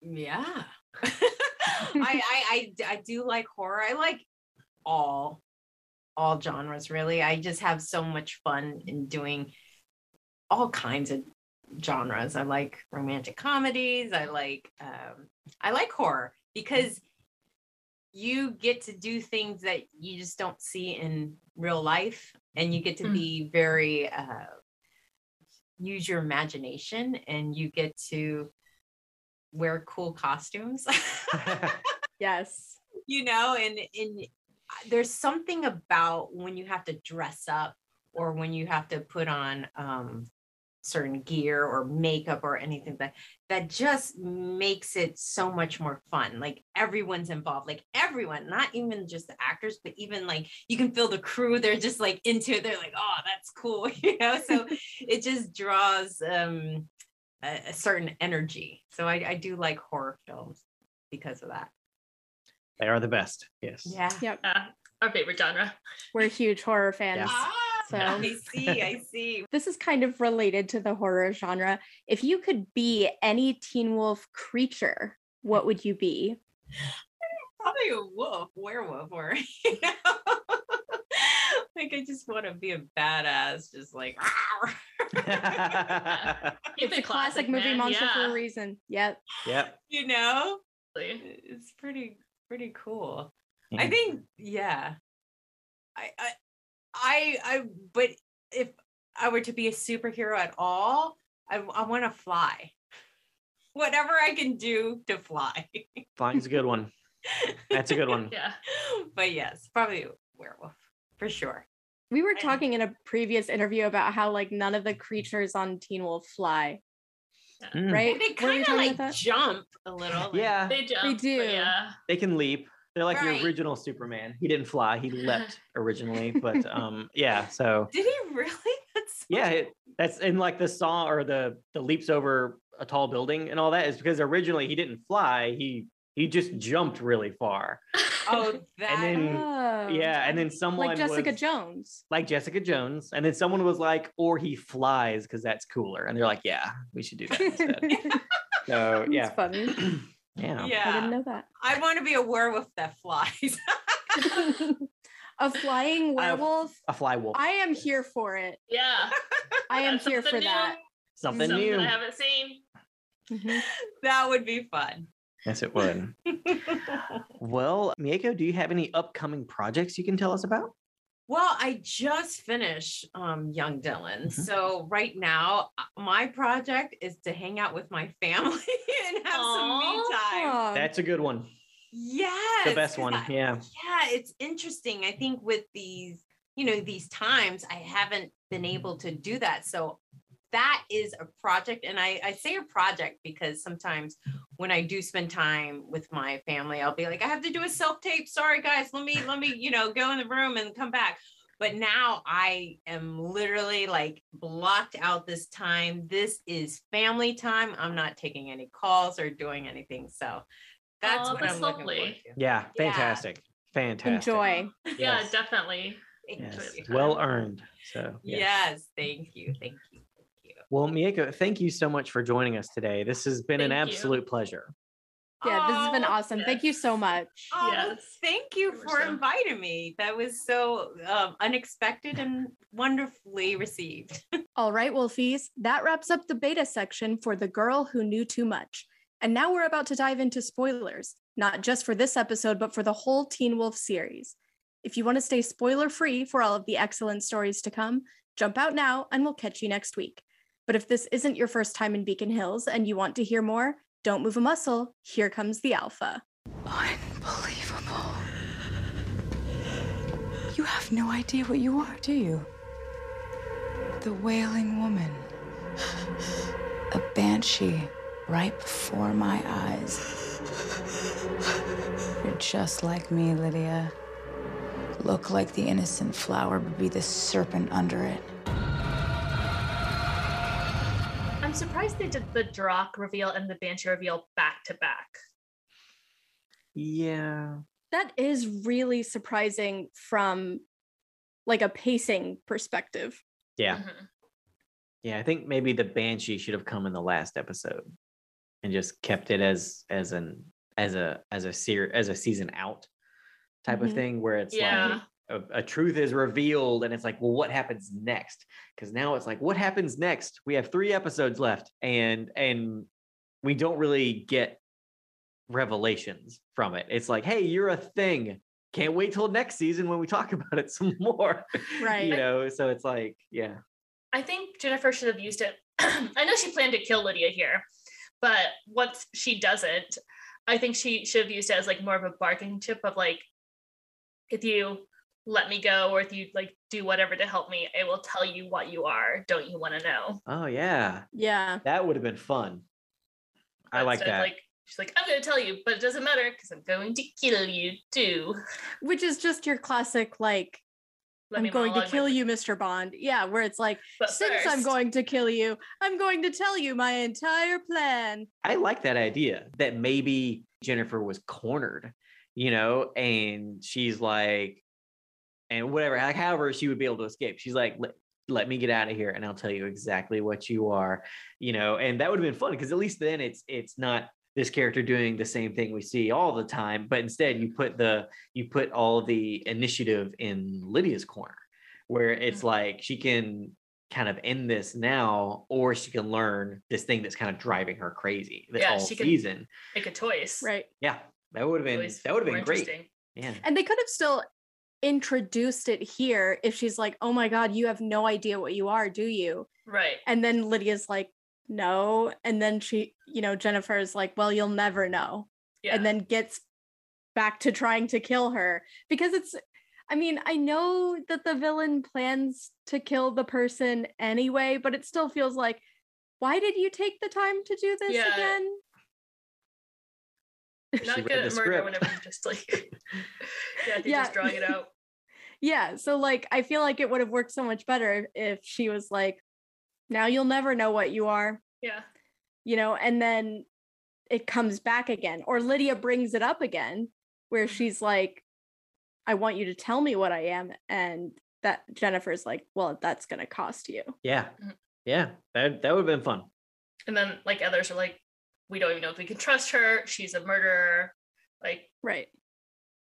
Yeah. I I I do like horror. I like all all genres really. I just have so much fun in doing all kinds of genres. I like romantic comedies. I like um I like horror because you get to do things that you just don't see in real life and you get to Mm. be very uh use your imagination and you get to wear cool costumes Yes. you know and and there's something about when you have to dress up or when you have to put on um certain gear or makeup or anything that that just makes it so much more fun. Like everyone's involved. Like everyone not even just the actors but even like you can feel the crew they're just like into it. They're like oh that's cool you know? So it just draws um a, a certain energy. So I, I do like horror films because of that They are the best. Yes. yeah Yep. Uh, our favorite genre. We're huge horror fans. Yeah. Ah, So- I see, I see. This is kind of related to the horror genre. If you could be any Teen Wolf creature, what would you be? Probably a wolf, werewolf, or you know, like I just want to be a badass, just like Keep it's a classic movie man. monster for a reason. Yep. yep. you know, it's pretty pretty cool. I mm-hmm. think, yeah. I, I, I, I, but if I were to be a superhero at all, I, I want to fly. Whatever I can do to fly. Flying's a good one. That's a good one. Yeah. but yes, probably werewolf for sure. We were talking in a previous interview about how like none of the creatures on Teen Wolf fly, Mm. right? They kind of like jump a little. like- Yeah. They jump. but do. Yeah. They can leap. They're like Right. the original Superman. He didn't fly. He leapt originally, but um, yeah. So Did he really? That's so yeah, it, that's in like the saw or the the leaps over a tall building and all that is because originally he didn't fly. He he just jumped really far. Oh, that. then- Oh. yeah, and then someone like Jessica was- Jones. like Jessica Jones, and then someone was like, or he flies because that's cooler, and they're like, yeah, we should do that instead. so It's yeah, funny. yeah, yeah. I didn't know that. I want to be a werewolf that flies. a flying werewolf. a fly wolf, I am here for it. Yeah. I am That's here for something that. something Something new. I haven't seen. Mhm. that would be fun. Yes, it would. well, Mieko, do you have any upcoming projects you can tell us about? Well, I just finished um, Young Dylan. Mhm. So right now, uh, my project is to hang out with my family and have some me time. That's a good one. Yes. The best one. I- Yeah. yeah, it's interesting. I think with these, you know, these times, I haven't been able to do that. So that is a project. And I, I say a project because sometimes when I do spend time with my family, I'll be like, I have to do a self tape. Sorry, guys. Let me, let me, you know, go in the room and come back. But now I am literally like blocked out this time. This is family time. I'm not taking any calls or doing anything. So that's Aw, what that's I'm looking lovely. forward to. Yeah. Yeah. Fantastic. Fantastic. Enjoy. Yeah, definitely. Yes. Well earned. So Yes. yes. thank you. Thank you. Thank you. Well, Mieko, thank you so much for joining us today. This has been an Thank you. absolute pleasure. Yeah, this has been awesome. Thank you so much. Oh, Yes. thank you You for so- inviting me. That was so um, unexpected and wonderfully received. All right, Wolfies, that wraps up the beta section for The Girl Who Knew Too Much. And now we're about to dive into spoilers, not just for this episode, but for the whole Teen Wolf series. If you want to stay spoiler free for all of the excellent stories to come, jump out now and we'll catch you next week. But if this isn't your first time in Beacon Hills and you want to hear more, Don't move a muscle. Here comes the alpha. Unbelievable. You have no idea what you are, do you? The Wailing Woman. A banshee right before my eyes. You're just like me, Lydia. Look like the innocent flower, but be the serpent under it. I'm surprised they did the Darach reveal and the Banshee reveal back to back. Yeah. That is really surprising from like a pacing perspective. Yeah. Mhm. Yeah. I think maybe the Banshee should have come in the last episode and just kept it as as an as a as a ser- as a season out type of Mhm. thing where it's Yeah. like a, a truth is revealed and it's like well what happens next? Because now it's like what happens next? We have three episodes left and and we don't really get revelations from it. It's like hey you're a thing. Can't wait till next season when we talk about it some more. Right. you know so it's like yeah. I think Jennifer should have used it. I know she planned to kill Lydia here, but once she doesn't, I think she should have used it as like more of a bargaining chip of like, if you let me go or if you like do whatever to help me, I will tell you what you are. Don't you want to know? oh yeah Yeah. that would have been fun i like instead, that Like she's like, I'm gonna tell you, but it doesn't matter because I'm going to kill you too. Which is just your classic, like, Let I'm going to kill my- you, Mr. Bond. Yeah, where it's like, But since I'm going to kill you, I'm going to tell you my entire plan. I like that idea that maybe Jennifer was cornered, you know, and she's like, and whatever, like, however, she would be able to escape. She's like, let, let me get out of here and I'll tell you exactly what you are, you know, and that would have been fun because at least then it's it's not this character doing the same thing we see all the time, but instead you put the you put all the initiative in Lydia's corner, where it's Mhm. like she can kind of end this now, or she can learn this thing that's kind of driving her crazy the Yeah, all she can- season. make a choice. Right. Yeah, that would have been that would have been great. interesting. Yeah, And they could have still introduced it here if she's like, oh my God, you have no idea what you are, do you? Right. And then Lydia's like, no. And then she, you know, Jennifer's like, well, you'll never know. Yeah. And then gets back to trying to kill her because it's, I mean, I know that the villain plans to kill the person anyway, but it still feels like, why did you take the time to do this Yeah. again? She not read good the at murder script. whenever you just like yeah, you're Yeah. just drawing it out. Yeah. So, like, I feel like it would have worked so much better if she was like, now you'll never know what you are. Yeah. you know, and then it comes back again, or Lydia brings it up again, where Mhm. she's like, I want you to tell me what I am. And that Jennifer's like, well, that's going to cost you. yeah, Mhm. yeah. That that would have been fun. And then like others are like, we don't even know if we can trust her. She's a murderer. Like, Right.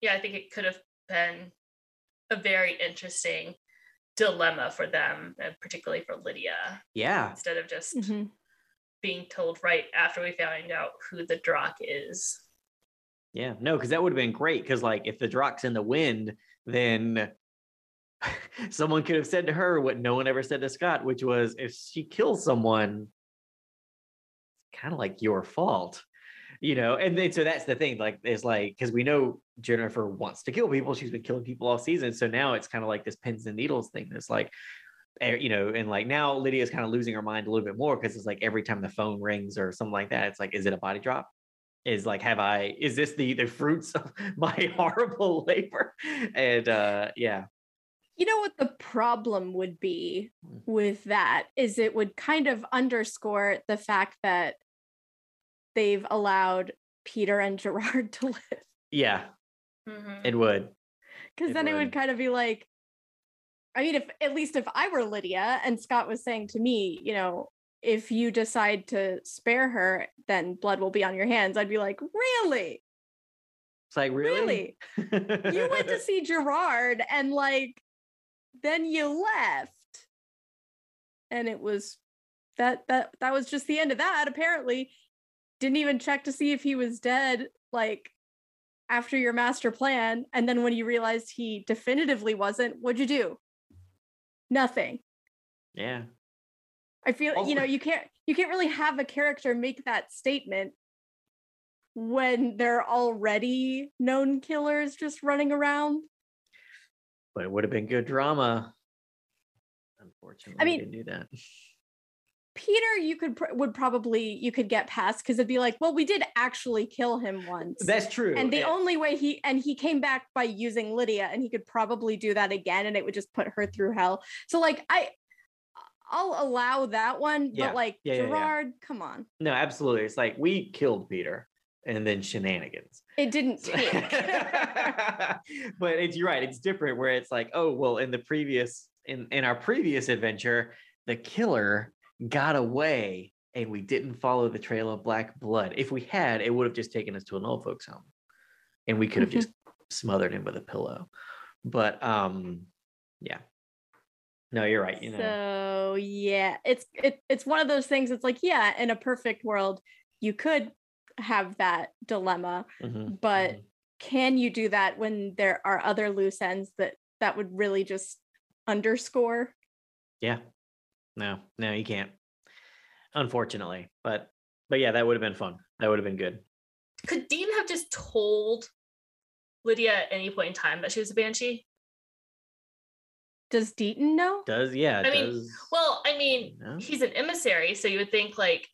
yeah, I think it could have been a very interesting dilemma for them, and particularly for Lydia, Yeah, instead of just Mhm. being told right after we found out who the Darach is. yeah. No, because that would have been great. Because like if the Darach's in the wind, then someone could have said to her what no one ever said to Scott, which was if she kills someone, it's kind of like your fault. You know, and then so that's the thing, like, it's like because we know Jennifer wants to kill people. She's been killing people all season. So now it's kind of like this pins and needles thing. That's like, eh, you know, and like now Lydia's kind of losing her mind a little bit more because it's like every time the phone rings or something like that, it's like, is it a body drop? Is like, have I, is this the the fruits of my horrible labor? And uh yeah. You know what the problem would be Mm. with that is it would kind of underscore the fact that they've allowed Peter and Gerard to live. Yeah, Mhm. it would. Because It then it would. would kind of be like, I mean, if at least if I were Lydia and Scott was saying to me, you know, if you decide to spare her, then blood will be on your hands. I'd be like, really? It's like really, You went to see Gerard and like, then you left. And it was that that that was just the end of that. Apparently, didn't even check to see if he was dead. Like after your master plan, and then when you realized he definitively wasn't, what'd you do? Nothing. yeah. I feel you know oh. you can't you can't really have a character make that statement when there are already known killers just running around. But it would have been good drama. Unfortunately, I mean- didn't do that. Peter, you could would probably you could get past because it'd be like, well, we did actually kill him once. That's true. and the Yeah. only way he and he came back by using Lydia, and he could probably do that again, and it would just put her through hell. So like I, I'll allow that one, Yeah. but like yeah. Gerard, come on, no, absolutely. It's like we killed Peter and then shenanigans. it didn't take. but it's you're right. It's different where it's like, oh well, in the previous in in our previous adventure, the killer got away and we didn't follow the trail of black blood. If we had, it would have just taken us to an old folks home, and we could have Mhm. just smothered him with a pillow. But um, yeah. No, you're right. You know, So yeah, it's it, it's one of those things. It's like yeah, in a perfect world, you could have that dilemma, Mhm, but mhm. can you do that when there are other loose ends that that would really just underscore? Yeah. No, no, you can't. Unfortunately. But but yeah, that would have been fun. That would have been good. Could Dean have just told Lydia at any point in time that she was a banshee? Does Deaton know? Does yeah, I mean, Well, I mean, No? he's an emissary, so you would think like,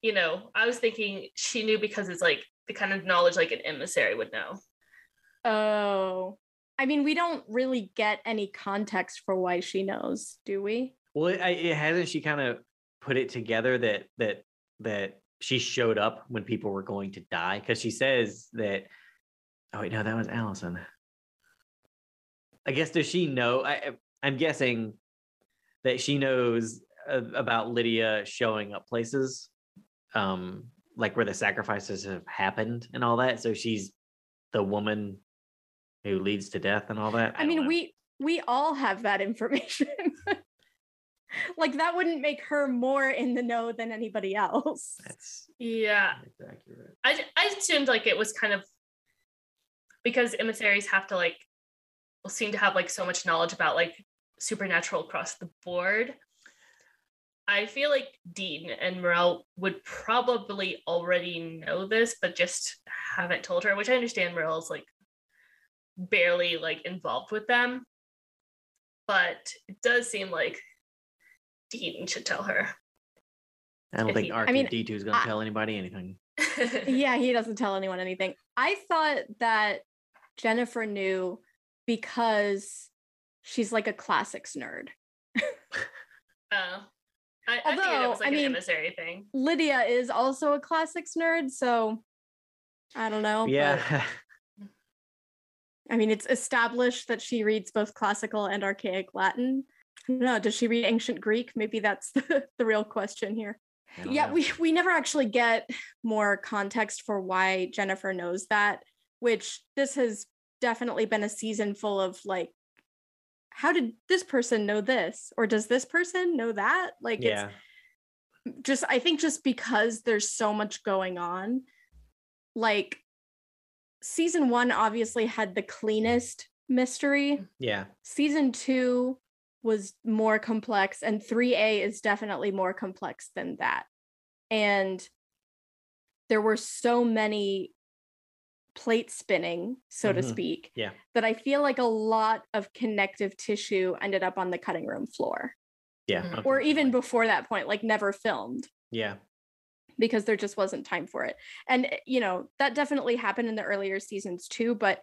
you know, I was thinking she knew because it's like the kind of knowledge like an emissary would know. Oh, I mean, we don't really get any context for why she knows, do we? Well it, it hasn't she kind of put it together that that that she showed up when people were going to die because she says that oh wait no that was allison i guess does she know i I- i'm guessing that she knows about lydia showing up places um like where the sacrifices have happened and all that so she's the woman who leads to death and all that I, don't mean, know. we we all have that information. like that wouldn't make her more in the know than anybody else. that's, Yeah, that's accurate I I assumed like it was kind of because emissaries have to like will seem to have like so much knowledge about like supernatural across the board. I feel like Dean and Morrell would probably already know this, but just haven't told her, which I understand Morrell's like barely like involved with them. But it does seem like Dean should tell her. I don't If think he- R2 I mean, D2 is going to tell anybody anything. yeah, he doesn't tell anyone anything. I thought that Jennifer knew because she's like a classics nerd. Oh. I, I figured it Although, was like I an mean, emissary thing. Lydia is also a classics nerd, so I don't know. but- yeah. I mean, it's established that she reads both classical and archaic Latin. Know. Does she read ancient Greek? Maybe that's the, the real question here. Yeah, know. we we never actually get more context for why Jennifer knows that, which this has definitely been a season full of like how did this person know this or does this person know that? Like yeah. it's just I think just because there's so much going on like season 1 obviously had the cleanest mystery. Yeah. Season 2 was more complex and 3A is definitely more complex than that. And there were so many plate spinning, so to Mhm. speak, Yeah. that I feel like a lot of connective tissue ended up on the cutting room floor, Yeah. Mhm. or even before that point, like never filmed Yeah. because there just wasn't time for it. And eh, you know, that definitely happened in the earlier seasons too, but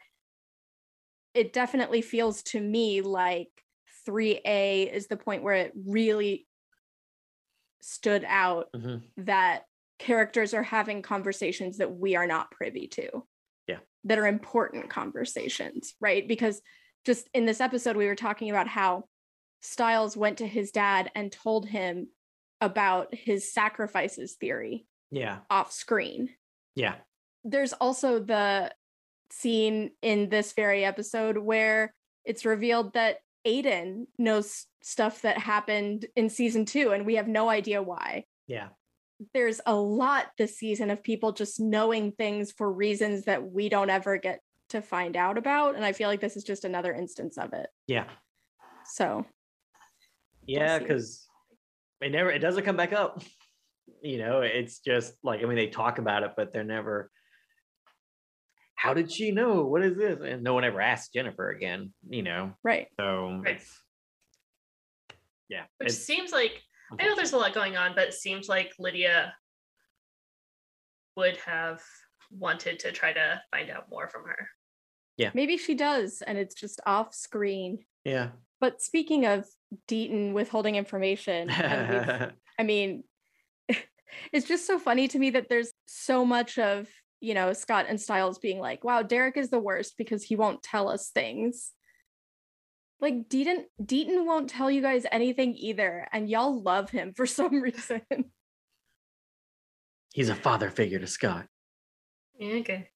it definitely feels to me like 3A is the point where it really stood out Mhm. that characters are having conversations that we are not privy to. Yeah. That are important conversations, right? Because just in this episode, we were talking about how Stiles went to his dad and told him about his sacrifices theory Yeah. off screen. Yeah. There's also the scene in this very episode where it's revealed that Aiden knows stuff that happened in season two, and we have no idea why. Yeah. There's a lot this season of people just knowing things for reasons that we don't ever get to find out about. And I feel like this is just another instance of it. Yeah. So Yeah. Because it never, it doesn't come back up. You know, it's just like, I mean, they talk about it, but they're never, how did she know? What is this? And no one ever asked Jennifer again, you know. Right. So Right. it's yeah. Which it's seems like I know there's a lot going on, but it seems like Lydia would have wanted to try to find out more from her. Yeah. Maybe she does, and it's just off screen. yeah. But speaking of Deaton withholding information, I mean, it's just so funny to me that there's so much of, you know, Scott and Stiles being like, wow, Derek is the worst because he won't tell us things. Like Deaton, Deaton won't tell you guys anything either, and y'all love him for some reason. He's a father figure to Scott. Yeah, okay.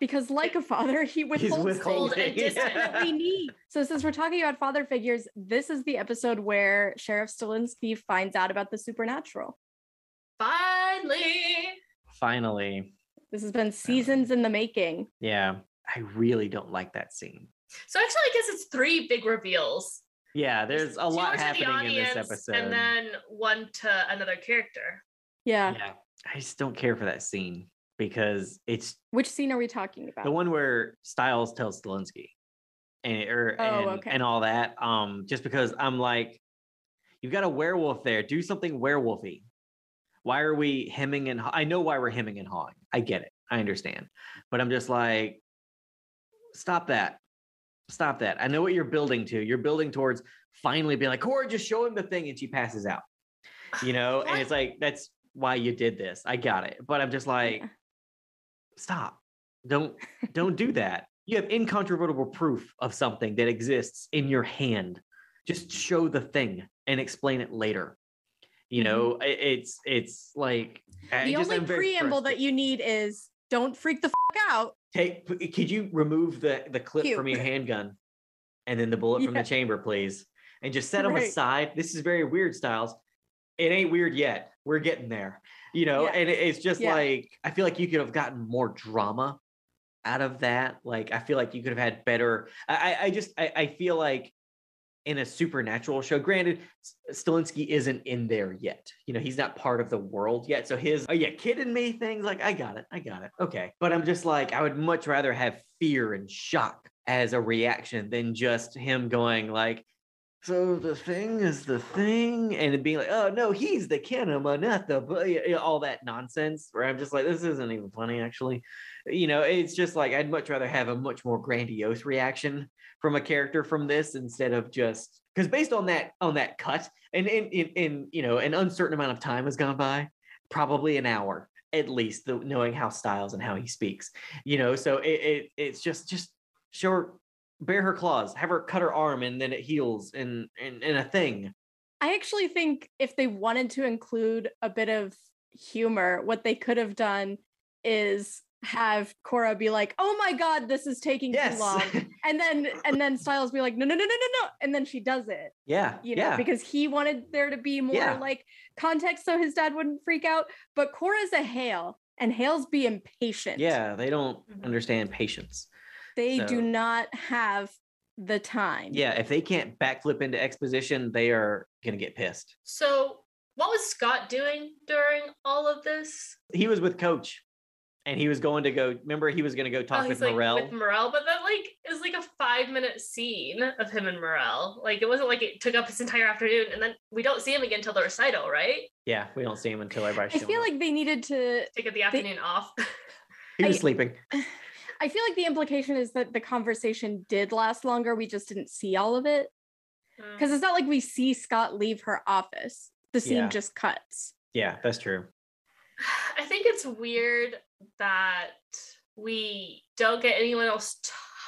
because like a father, he withholds withholding. things distant. that we need. So since we're talking about father figures, this is the episode where Sheriff Stilinski finds out about the supernatural. Finally. Finally. This has been seasons in the making. Yeah. I really don't like that scene. So actually, I guess it's three big reveals. Yeah, there's a lot to the happening in this episode. And then one to another character. Yeah. yeah. I just don't care for that scene because it's Which scene are we talking about? the one where Stiles tells Stilinski and or Oh, and, okay. and all that. Um, just because I'm like, you've got a werewolf there. Do something werewolfy. Why are we hemming and I know why we're hemming and hawing. I get it. I understand. But I'm just like, stop that. Stop that. I know what you're building to. You're building towards finally being like, Cora, just show him the thing, and she passes out. You know, and it's like that's why you did this. I got it. But I'm just like, Yeah. stop. Don't don't do that. You have incontrovertible proof of something that exists in your hand. Just show the thing and explain it later. You know, i- it's it's like Mm-hmm. the just only preamble that you need is don't freak the fuck out. take. Could you remove the the clip Cute. from your handgun and then the bullet from the chamber, please, and just set them Right. aside? This is very weird, Stiles. It ain't weird yet. We're getting there. You know, Yeah. and it- it's just Yeah. like I feel like you could have gotten more drama out of that. Like I feel like you could have had better. I I- I just I, I feel like in a supernatural show. Granted, Stilinski isn't in there yet. You know, he's not part of the world yet. So his oh are you kidding me things like I got it, I got it. Okay, but I'm just like I would much rather have fear and shock as a reaction than just him going like. So the thing is the thing, and it being like, oh no, he's the kanima, not the bu-" you know, all that nonsense. Where I'm just like, this isn't even funny, actually. You know, it's just like I'd much rather have a much more grandiose reaction from a character from this instead of just because based on that on that cut and in, in you know an uncertain amount of time has gone by probably an hour at least the, knowing how stiles and how he speaks you know so it, it it's just just show her bare her claws have her cut her arm and then it heals and and, and a thing. I actually think if they wanted to include a bit of humor, what they could have done is have Cora be like, "Oh my god, this is taking yes too long," and then and then Stiles be like, "No, no, no, no, no, no," and then she does it. yeah You know, yeah because he wanted there to be more Yeah. like context so his dad wouldn't freak out. But Cora's a Hale, and Hales be impatient. yeah they don't Mhm. understand patience they So- do not have the time. yeah if they can't backflip into exposition they are gonna get pissed So, what was Scott doing during all of this? he was with coach and he was going to go remember he was going to go talk oh, with he's like morrell with Morrell, but that like is like a five minute scene of him and Morrell. Like it wasn't like it took up his entire afternoon, and then we don't see him again until the recital, right? yeah we don't see him until everybody's I feel up. like they needed to Take up the afternoon off. he was I- sleeping I feel like the implication is that the conversation did last longer. We just didn't see all of it. Mm. Because it's not like we see Scott leave her office. The scene Yeah. just cuts. yeah that's true I think it's weird that we don't get anyone else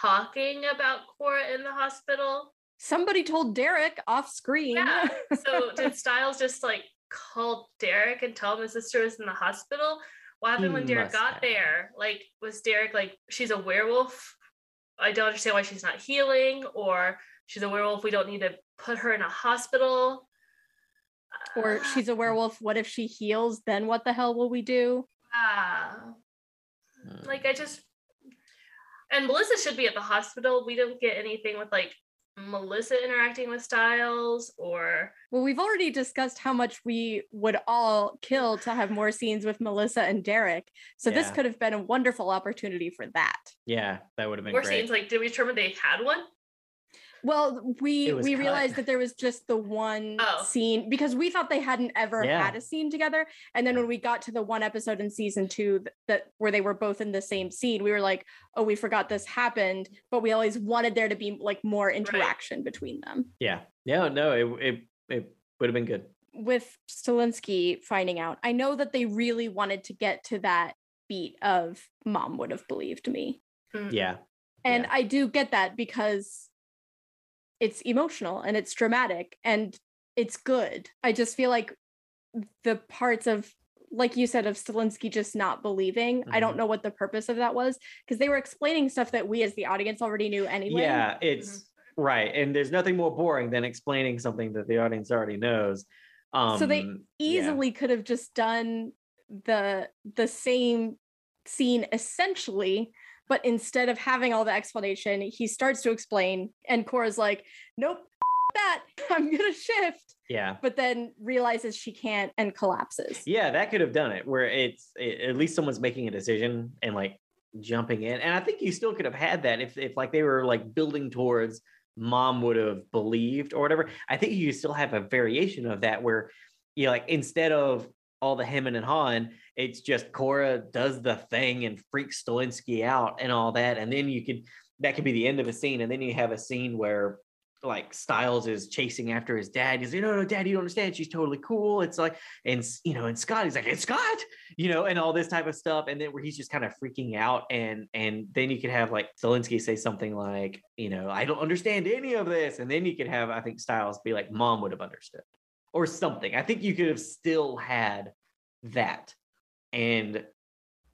talking about Cora in the hospital. Somebody told Derek off screen. Yeah. So did Stiles just like call Derek and tell him his sister was in the hospital? What happened when Derek got have. there? Like, was Derek like, she's a werewolf? I don't understand why she's not healing, or she's a werewolf. We don't need to put her in a hospital. or Uh, she's a werewolf. What if she heals? Then what the hell will we do? ah, Mm. Like I just and Melissa should be at the hospital. We don't get anything with like Melissa interacting with Stiles or Well, we've already discussed how much we would all kill to have more scenes with Melissa and Derek. So this could have been a wonderful opportunity for that. Yeah, that would have been more great. scenes. Like, did we determine they had one? Well, we we cut. realized that there was just the one Oh. scene because we thought they hadn't ever Yeah. had a scene together. And then when we got to the one episode in season two that, that where they were both in the same scene, we were like, oh, we forgot this happened. But we always wanted there to be like more interaction between them. yeah. No, no, it it, it would have been good. with Stilinski finding out, I know that they really wanted to get to that beat of mom would have believed me. Mm. Yeah. And Yeah. I do get that because it's emotional and it's dramatic and it's good. I just feel like the parts of like you said of Stilinski just not believing, I don't Mhm. know what the purpose of that was because they were explaining stuff that we as the audience already knew anyway. Yeah, it's right. And there's nothing more boring than explaining something that the audience already knows. Um So they yeah. easily could have just done the the same scene essentially but instead of having all the explanation he starts to explain and cora's like nope that i'm gonna shift Yeah. but then realizes she can't and collapses Yeah, that could have done it where it's it, at least someone's making a decision and like jumping in. And I think you still could have had that if if like they were like building towards mom would have believed or whatever. I think you still have a variation of that where you know, like instead of all the hemming and hawing, it's just Cora does the thing and freaks Stilinski out and all that. And then you could that could be the end of a scene. And then you have a scene where like Stiles is chasing after his dad. He's like, no, no, dad, you don't understand. She's totally cool. It's like, and you know, and Scott, he's like, it's Scott, you know, and all this type of stuff. And then where he's just kind of freaking out. And and then you could have like Stilinski say something like, you know, I don't understand any of this. And then you could have, I think, Stiles be like, mom would have understood or something. I think you could have still had that and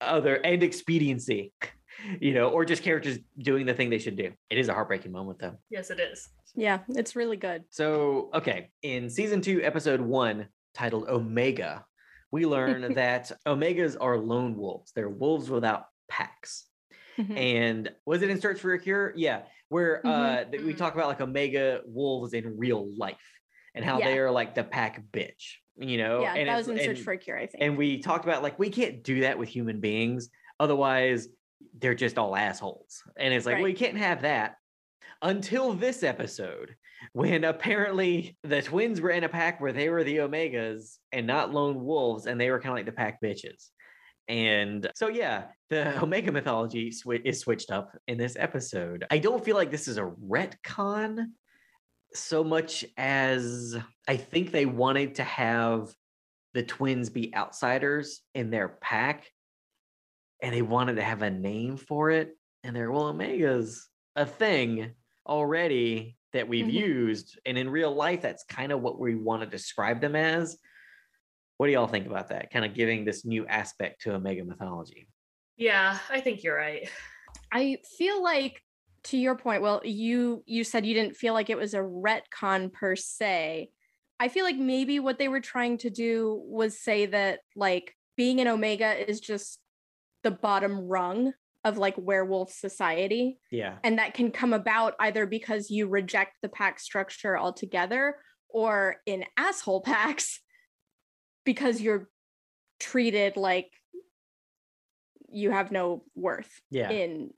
other and expediency, you know, or just characters doing the thing they should do. It is a heartbreaking moment though. Yes, it is. yeah it's really good So, okay, in season two, episode one, titled Omega, we learn that Omegas are lone wolves. They're wolves without packs. Mhm. And was it in Search for a Cure? Yeah, where uh, th- we Mhm. talk about like Omega wolves in real life and how Yeah. they are like the pack bitch, you know? yeah and that was in search and- for a cure i think and we talked about like we can't do that with human beings otherwise they're just all assholes and it's like well Right. you can't have that until this episode when apparently the twins were in a pack where they were the omegas and not lone wolves and they were kind of like the pack bitches and so yeah the omega mythology swi- is switched up in this episode i don't feel like this is a retcon so much as i think they wanted to have the twins be outsiders in their pack and they wanted to have a name for it and they're well omega's a thing already that we've Mhm. used and in real life that's kind of what we want to describe them as what do y'all think about that kind of giving this new aspect to omega mythology Yeah, I think you're right. I feel like to your point, well, you you said you didn't feel like it was a retcon per se. I feel like maybe what they were trying to do was say that like being an omega is just the bottom rung of like werewolf society yeah and that can come about either because you reject the pack structure altogether or in asshole packs because you're treated like you have no worth yeah in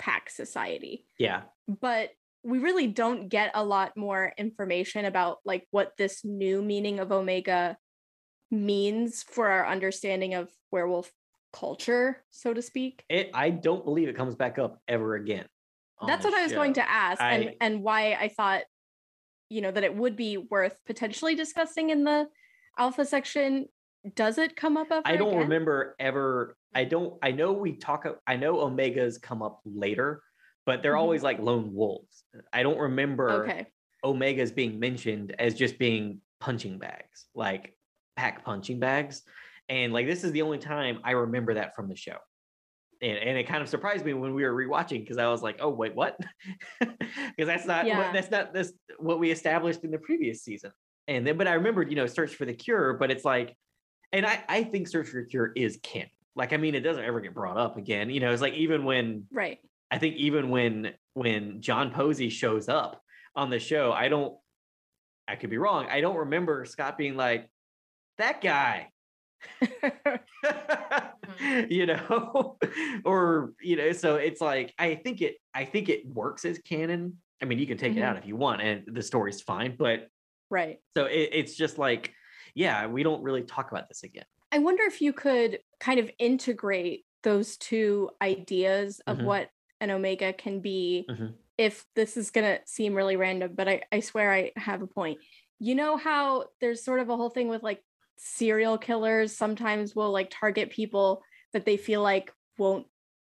pack society. Yeah. But we really don't get a lot more information about like what this new meaning of omega means for our understanding of werewolf culture so to speak. It i don't believe it comes back up ever again that's what i was going to ask and and why i thought you know that it would be worth potentially discussing in the alpha section does it come up ever I don't again? remember ever. I don't. I know we talk. I know omegas come up later, but they're Mhm. always like lone wolves. I don't remember okay omegas being mentioned as just being punching bags, like pack punching bags. And like this is the only time I remember that from the show. And, and it kind of surprised me when we were rewatching because I was like, oh wait, what? Because that's not Yeah. that's not this what we established in the previous season. And then but I remembered, you know, search for the cure, but it's like, and I, I think search for cure is canon. Like, I mean, it doesn't ever get brought up again. You know, it's like even when right I think even when when John Posey shows up, on the show, I don't. I could be wrong. I don't remember Scott being like that guy. you know or you know so it's like i think it i think it works as canon i mean you can take it mm-hmm. out if you want and the story's fine but right. so it, it's just like yeah we don't really talk about this again I wonder if you could kind of integrate those two ideas of Mhm. what an omega can be Mhm. if this is going to seem really random, but I, I swear I have a point. You know how there's sort of a whole thing with like serial killers sometimes will like target people that they feel like won't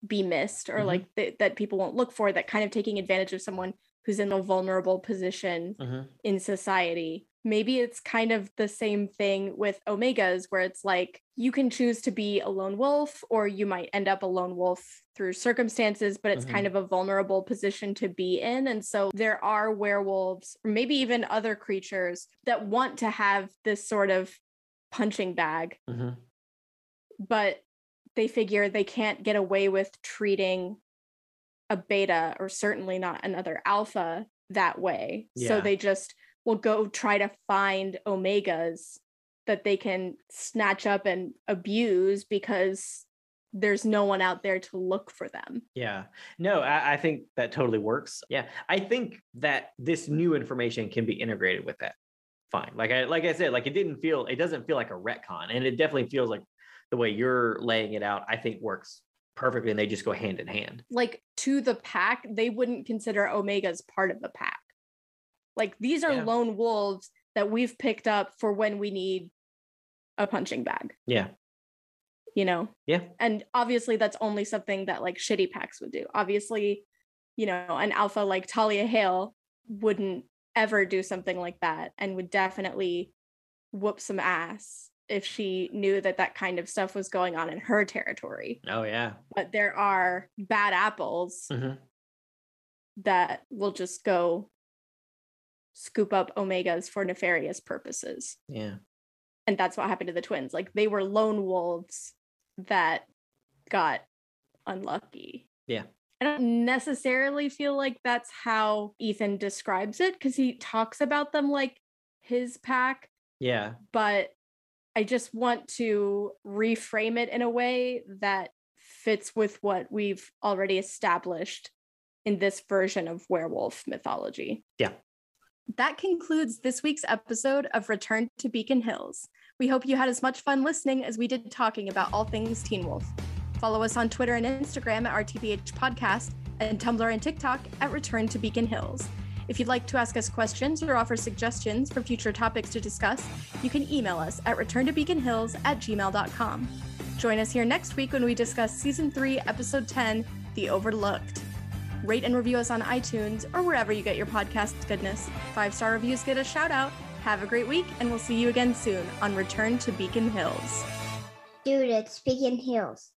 be missed or Mhm. like th- that people won't look for, that kind of taking advantage of someone who's in a vulnerable position Mhm. in society. Maybe it's kind of the same thing with omegas, where it's like you can choose to be a lone wolf, or you might end up a lone wolf through circumstances, but it's kind of a vulnerable position to be in. And so there are werewolves, or maybe even other creatures that want to have this sort of punching bag, Mhm. but they figure they can't get away with treating a beta or certainly not another alpha that way. So they just will go try to find omegas that they can snatch up and abuse because there's no one out there to look for them. Yeah. No, I, I think that totally works. Yeah. I think that this new information can be integrated with that. Fine. Like I like I said, like it didn't feel it doesn't feel like a retcon. And it definitely feels like the way you're laying it out, I think works perfectly and they just go hand in hand. Like to the pack, they wouldn't consider omegas part of the pack. Like these are Yeah. lone wolves that we've picked up for when we need a punching bag. Yeah. you know Yeah. and obviously that's only something that like shitty packs would do obviously you know an alpha like talia hale wouldn't ever do something like that and would definitely whoop some ass if she knew that that kind of stuff was going on in her territory Oh yeah. but there are bad apples Mhm. that will just go scoop up omegas for nefarious purposes Yeah. and that's what happened to the twins like they were lone wolves that got unlucky Yeah. i don't necessarily feel like that's how ethan describes it because he talks about them like his pack Yeah. but i just want to reframe it in a way that fits with what we've already established in this version of werewolf mythology Yeah. That concludes this week's episode of Return to Beacon Hills. We hope you had as much fun listening as we did talking about all things Teen Wolf. Follow us on Twitter and Instagram at RTBH Podcast and Tumblr and TikTok at Return to Beacon Hills. If you'd like to ask us questions or offer suggestions for future topics to discuss, you can email us at returntobeaconhills at gmail.com. Join us here next week when we discuss Season 3, Episode 10, The Overlooked. Rate and review us on iTunes or wherever you get your podcast goodness. Five star reviews get a shout out. Have a great week, and we'll see you again soon on Return to Beacon Hills. Dude, it's Beacon Hills.